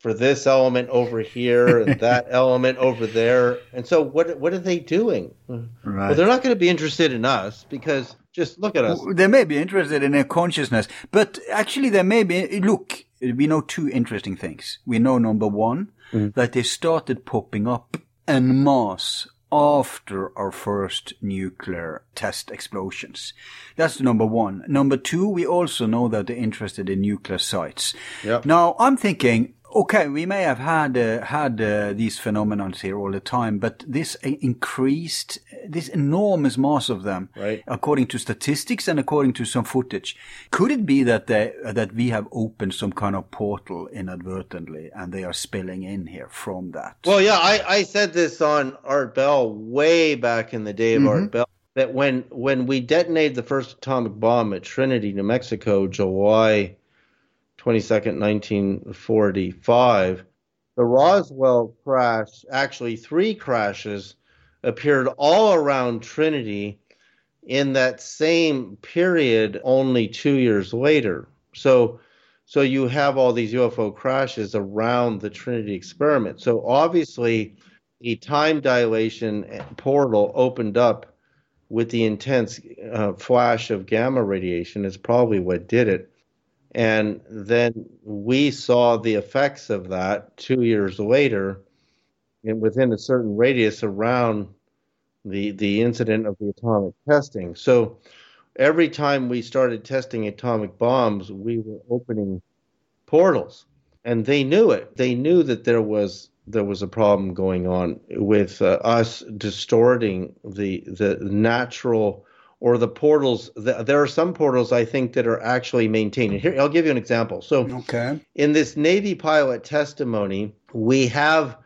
[SPEAKER 2] for this element over here and that element over there. And so what what are they doing? Right. Well, they're not going to be interested in us because just look at us.
[SPEAKER 3] They may be interested in a consciousness, but actually they may be look, we know two interesting things. We know number 1 mm. that they started popping up en masse after our first nuclear test explosions. That's number one. Number two, we also know that they're interested in nuclear sites. Yep. Now, I'm thinking, okay, we may have had uh, had uh, these phenomena here all the time, but this increased, this enormous mass of them,
[SPEAKER 2] right.
[SPEAKER 3] according to statistics and according to some footage, could it be that they, that we have opened some kind of portal inadvertently and they are spilling in here from that?
[SPEAKER 2] Well, yeah, I, I said this on Art Bell way back in the day of mm-hmm. Art Bell that when when we detonated the first atomic bomb at Trinity, New Mexico, July 22nd, 1945, the Roswell crash, actually three crashes, appeared all around Trinity in that same period only two years later. So, so you have all these UFO crashes around the Trinity experiment. So obviously, a time dilation portal opened up with the intense uh, flash of gamma radiation is probably what did it. And then we saw the effects of that two years later, and within a certain radius around the the incident of the atomic testing. So every time we started testing atomic bombs, we were opening portals, and they knew it. They knew that there was there was a problem going on with uh, us distorting the the natural or the portals. there are some portals I think that are actually maintained. Here, I'll give you an example. So,
[SPEAKER 3] okay.
[SPEAKER 2] in this Navy pilot testimony, we have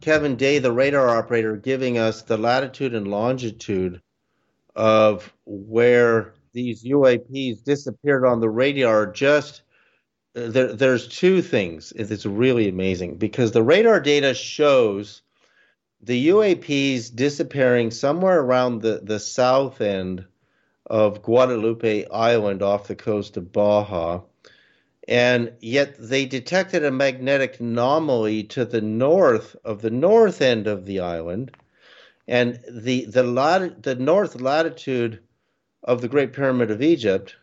[SPEAKER 2] Kevin Day, the radar operator, giving us the latitude and longitude of where these UAPs disappeared on the radar. Just uh, there, there's two things. It's really amazing because the radar data shows the UAPs disappearing somewhere around the, the south end of Guadalupe Island off the coast of Baja. And yet they detected a magnetic anomaly to the north of the north end of the island. And the, the, lat- the north latitude of the Great Pyramid of Egypt,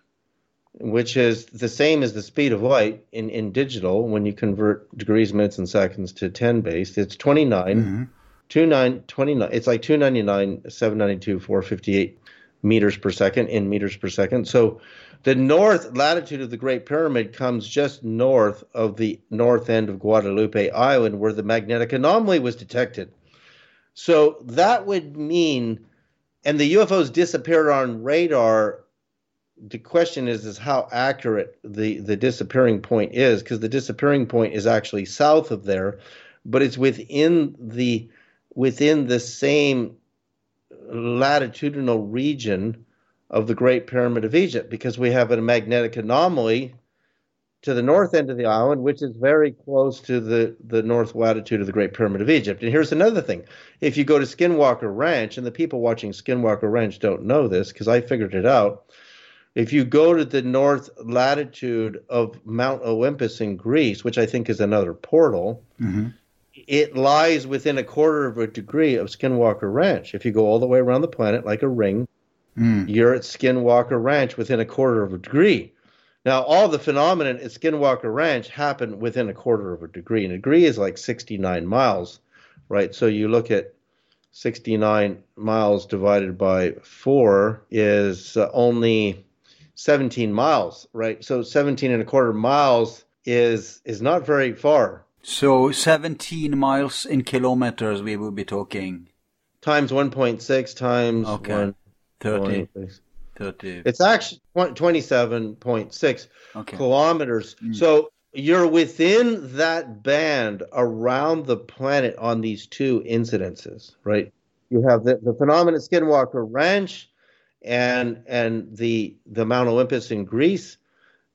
[SPEAKER 2] which is the same as the speed of light in, in digital when you convert degrees, minutes, and seconds to 10 base, it's 29. Mm-hmm. 29, 29, it's like 299, 792, 458 meters per second in meters per second. So The north latitude of the Great Pyramid comes just north of the north end of Guadalupe Island, where the magnetic anomaly was detected. So that would mean, and the UFOs disappeared on radar. The question is, is how accurate the, the disappearing point is, because the disappearing point is actually south of there, but it's within the within the same latitudinal region of the Great Pyramid of Egypt, because we have a magnetic anomaly to the north end of the island, which is very close to the, the north latitude of the Great Pyramid of Egypt. And here's another thing. If you go to Skinwalker Ranch, and the people watching Skinwalker Ranch don't know this because I figured it out. If you go to the north latitude of Mount Olympus in Greece, which I think is another portal, mm-hmm. It lies within a quarter of a degree of Skinwalker Ranch. If you go all the way around the planet like a ring, mm. you're at Skinwalker Ranch within a quarter of a degree. Now, all the phenomenon at Skinwalker Ranch happened within a quarter of a degree. And a degree is like 69 miles, right? So you look at 69 miles divided by four is uh, only 17 miles, right? So 17 and a quarter miles is is not very far.
[SPEAKER 1] So 17 miles in kilometers, we will be talking.
[SPEAKER 2] Times 1.6 times
[SPEAKER 1] okay. 1, 30. 30.
[SPEAKER 2] It's actually 27.6 okay. kilometers. Mm. So you're within that band around the planet on these two incidences, right? You have the, the phenomenon Skinwalker Ranch and and the the Mount Olympus in Greece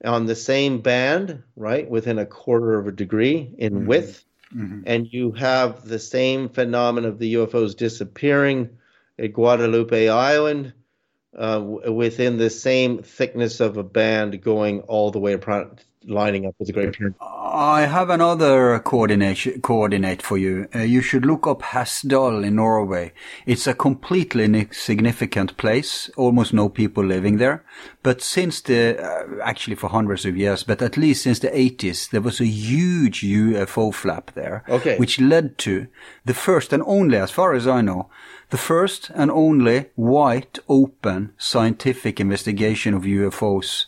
[SPEAKER 2] on the same band, right, within a quarter of a degree in mm-hmm. width. Mm-hmm. And you have the same phenomenon of the UFOs disappearing at Guadalupe Island uh, within the same thickness of a band going all the way around, lining up with the Great Pyramid.
[SPEAKER 1] I have another coordinate coordinate for you. Uh, you should look up Hessdal in Norway. It's a completely insignificant place, almost no people living there. But since the, uh, actually for hundreds of years, but at least since the 80s, there was a huge UFO flap there.
[SPEAKER 2] Okay.
[SPEAKER 1] Which led to the first and only, as far as I know, the first and only white, open, scientific investigation of UFOs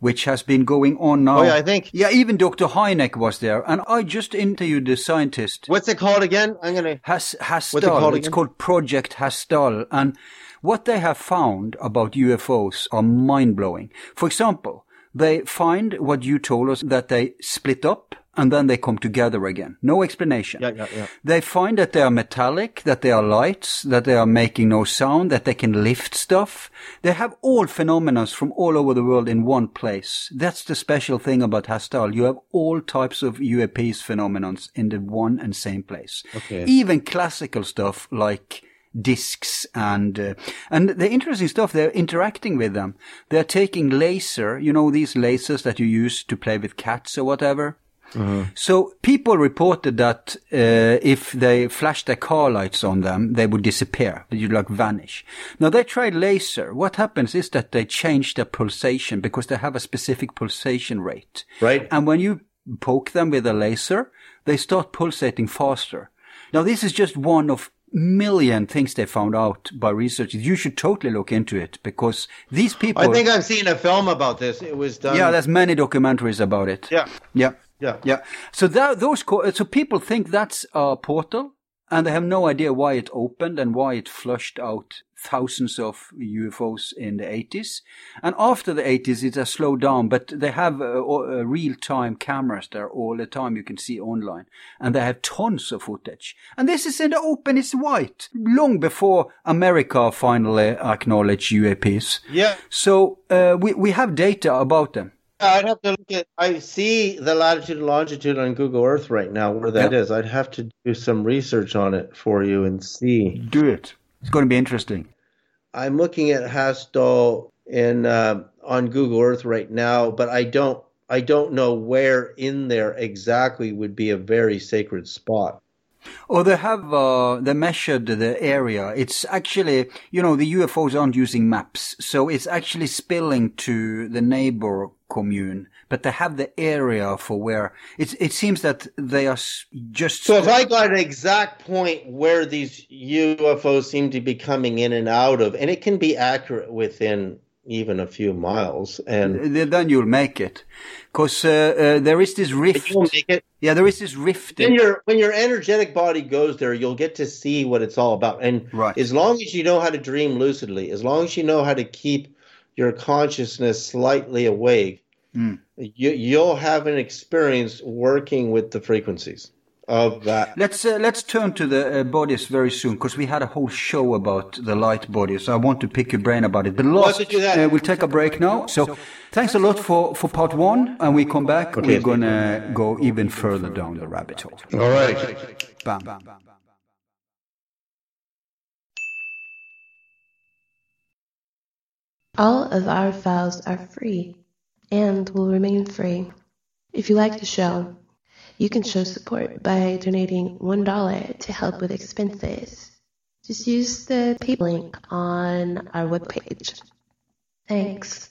[SPEAKER 1] which has been going on now.
[SPEAKER 2] Oh, yeah, I think.
[SPEAKER 1] Yeah, even Dr. Hynek was there. And I just interviewed the scientist.
[SPEAKER 2] What's it called again? I'm going
[SPEAKER 1] to. Has, Hessdal. What's it called It's called Project Hessdal. And what they have found about UFOs are mind blowing. For example, they find what you told us that they split up and then they come together again. No explanation.
[SPEAKER 2] Yeah, yeah, yeah.
[SPEAKER 1] They find that they are metallic, that they are lights, that they are making no sound, that they can lift stuff. They have all phenomena from all over the world in one place. That's the special thing about Hastal. You have all types of UAPs phenomena in the one and same place.
[SPEAKER 2] Okay.
[SPEAKER 1] Even classical stuff like discs and uh, and the interesting stuff they're interacting with them they're taking laser you know these lasers that you use to play with cats or whatever Mm-hmm. So people reported that uh, if they flashed their car lights on them, they would disappear. They would like vanish. Now they tried laser. What happens is that they change their pulsation because they have a specific pulsation rate.
[SPEAKER 2] Right.
[SPEAKER 1] And when you poke them with a laser, they start pulsating faster. Now this is just one of million things they found out by research. You should totally look into it because these people.
[SPEAKER 2] I think I've seen a film about this. It was done.
[SPEAKER 1] Yeah, there's many documentaries about it.
[SPEAKER 2] Yeah.
[SPEAKER 1] Yeah.
[SPEAKER 2] Yeah.
[SPEAKER 1] Yeah. So that, those, so people think that's a portal and they have no idea why it opened and why it flushed out thousands of UFOs in the 80s. And after the 80s, it has slowed down, but they have uh, uh, real-time cameras there all the time you can see online. And they have tons of footage. And this is in the open, it's white, long before America finally acknowledged UAPs.
[SPEAKER 2] Yeah.
[SPEAKER 1] So uh, we, we have data about them.
[SPEAKER 2] I'd have to look at. I see the latitude and longitude on Google Earth right now where that yep. is. I'd have to do some research on it for you and see.
[SPEAKER 1] Do it. It's going to be interesting.
[SPEAKER 2] I'm looking at Hessdal in uh, on Google Earth right now, but I don't. I don't know where in there exactly would be a very sacred spot.
[SPEAKER 1] Or they have, uh, they measured the area. It's actually, you know, the UFOs aren't using maps. So it's actually spilling to the neighbor commune, but they have the area for where it, it seems that they are just.
[SPEAKER 2] So if I got an exact point where these UFOs seem to be coming in and out of, and it can be accurate within, even a few miles, and
[SPEAKER 1] then you'll make it, because uh, uh, there is this rift.
[SPEAKER 2] You'll make it.
[SPEAKER 1] Yeah, there is this rift.
[SPEAKER 2] When your when your energetic body goes there, you'll get to see what it's all about. And
[SPEAKER 1] right.
[SPEAKER 2] as long as you know how to dream lucidly, as long as you know how to keep your consciousness slightly awake,
[SPEAKER 1] mm.
[SPEAKER 2] you, you'll have an experience working with the frequencies of that.
[SPEAKER 1] Let's uh, let's turn to the uh, bodies very soon because we had a whole show about the light bodies. So I want to pick your brain about it. But last, uh, we'll take a break now. So thanks a lot for, for part one, and we come back. Okay. We're gonna go even further down the rabbit hole.
[SPEAKER 2] All right.
[SPEAKER 1] Bam. bam, bam.
[SPEAKER 4] All of our files are free and will remain free. If you like the show, you can show support by donating $1 to help with expenses. Just use the PayPal link on our webpage. Thanks.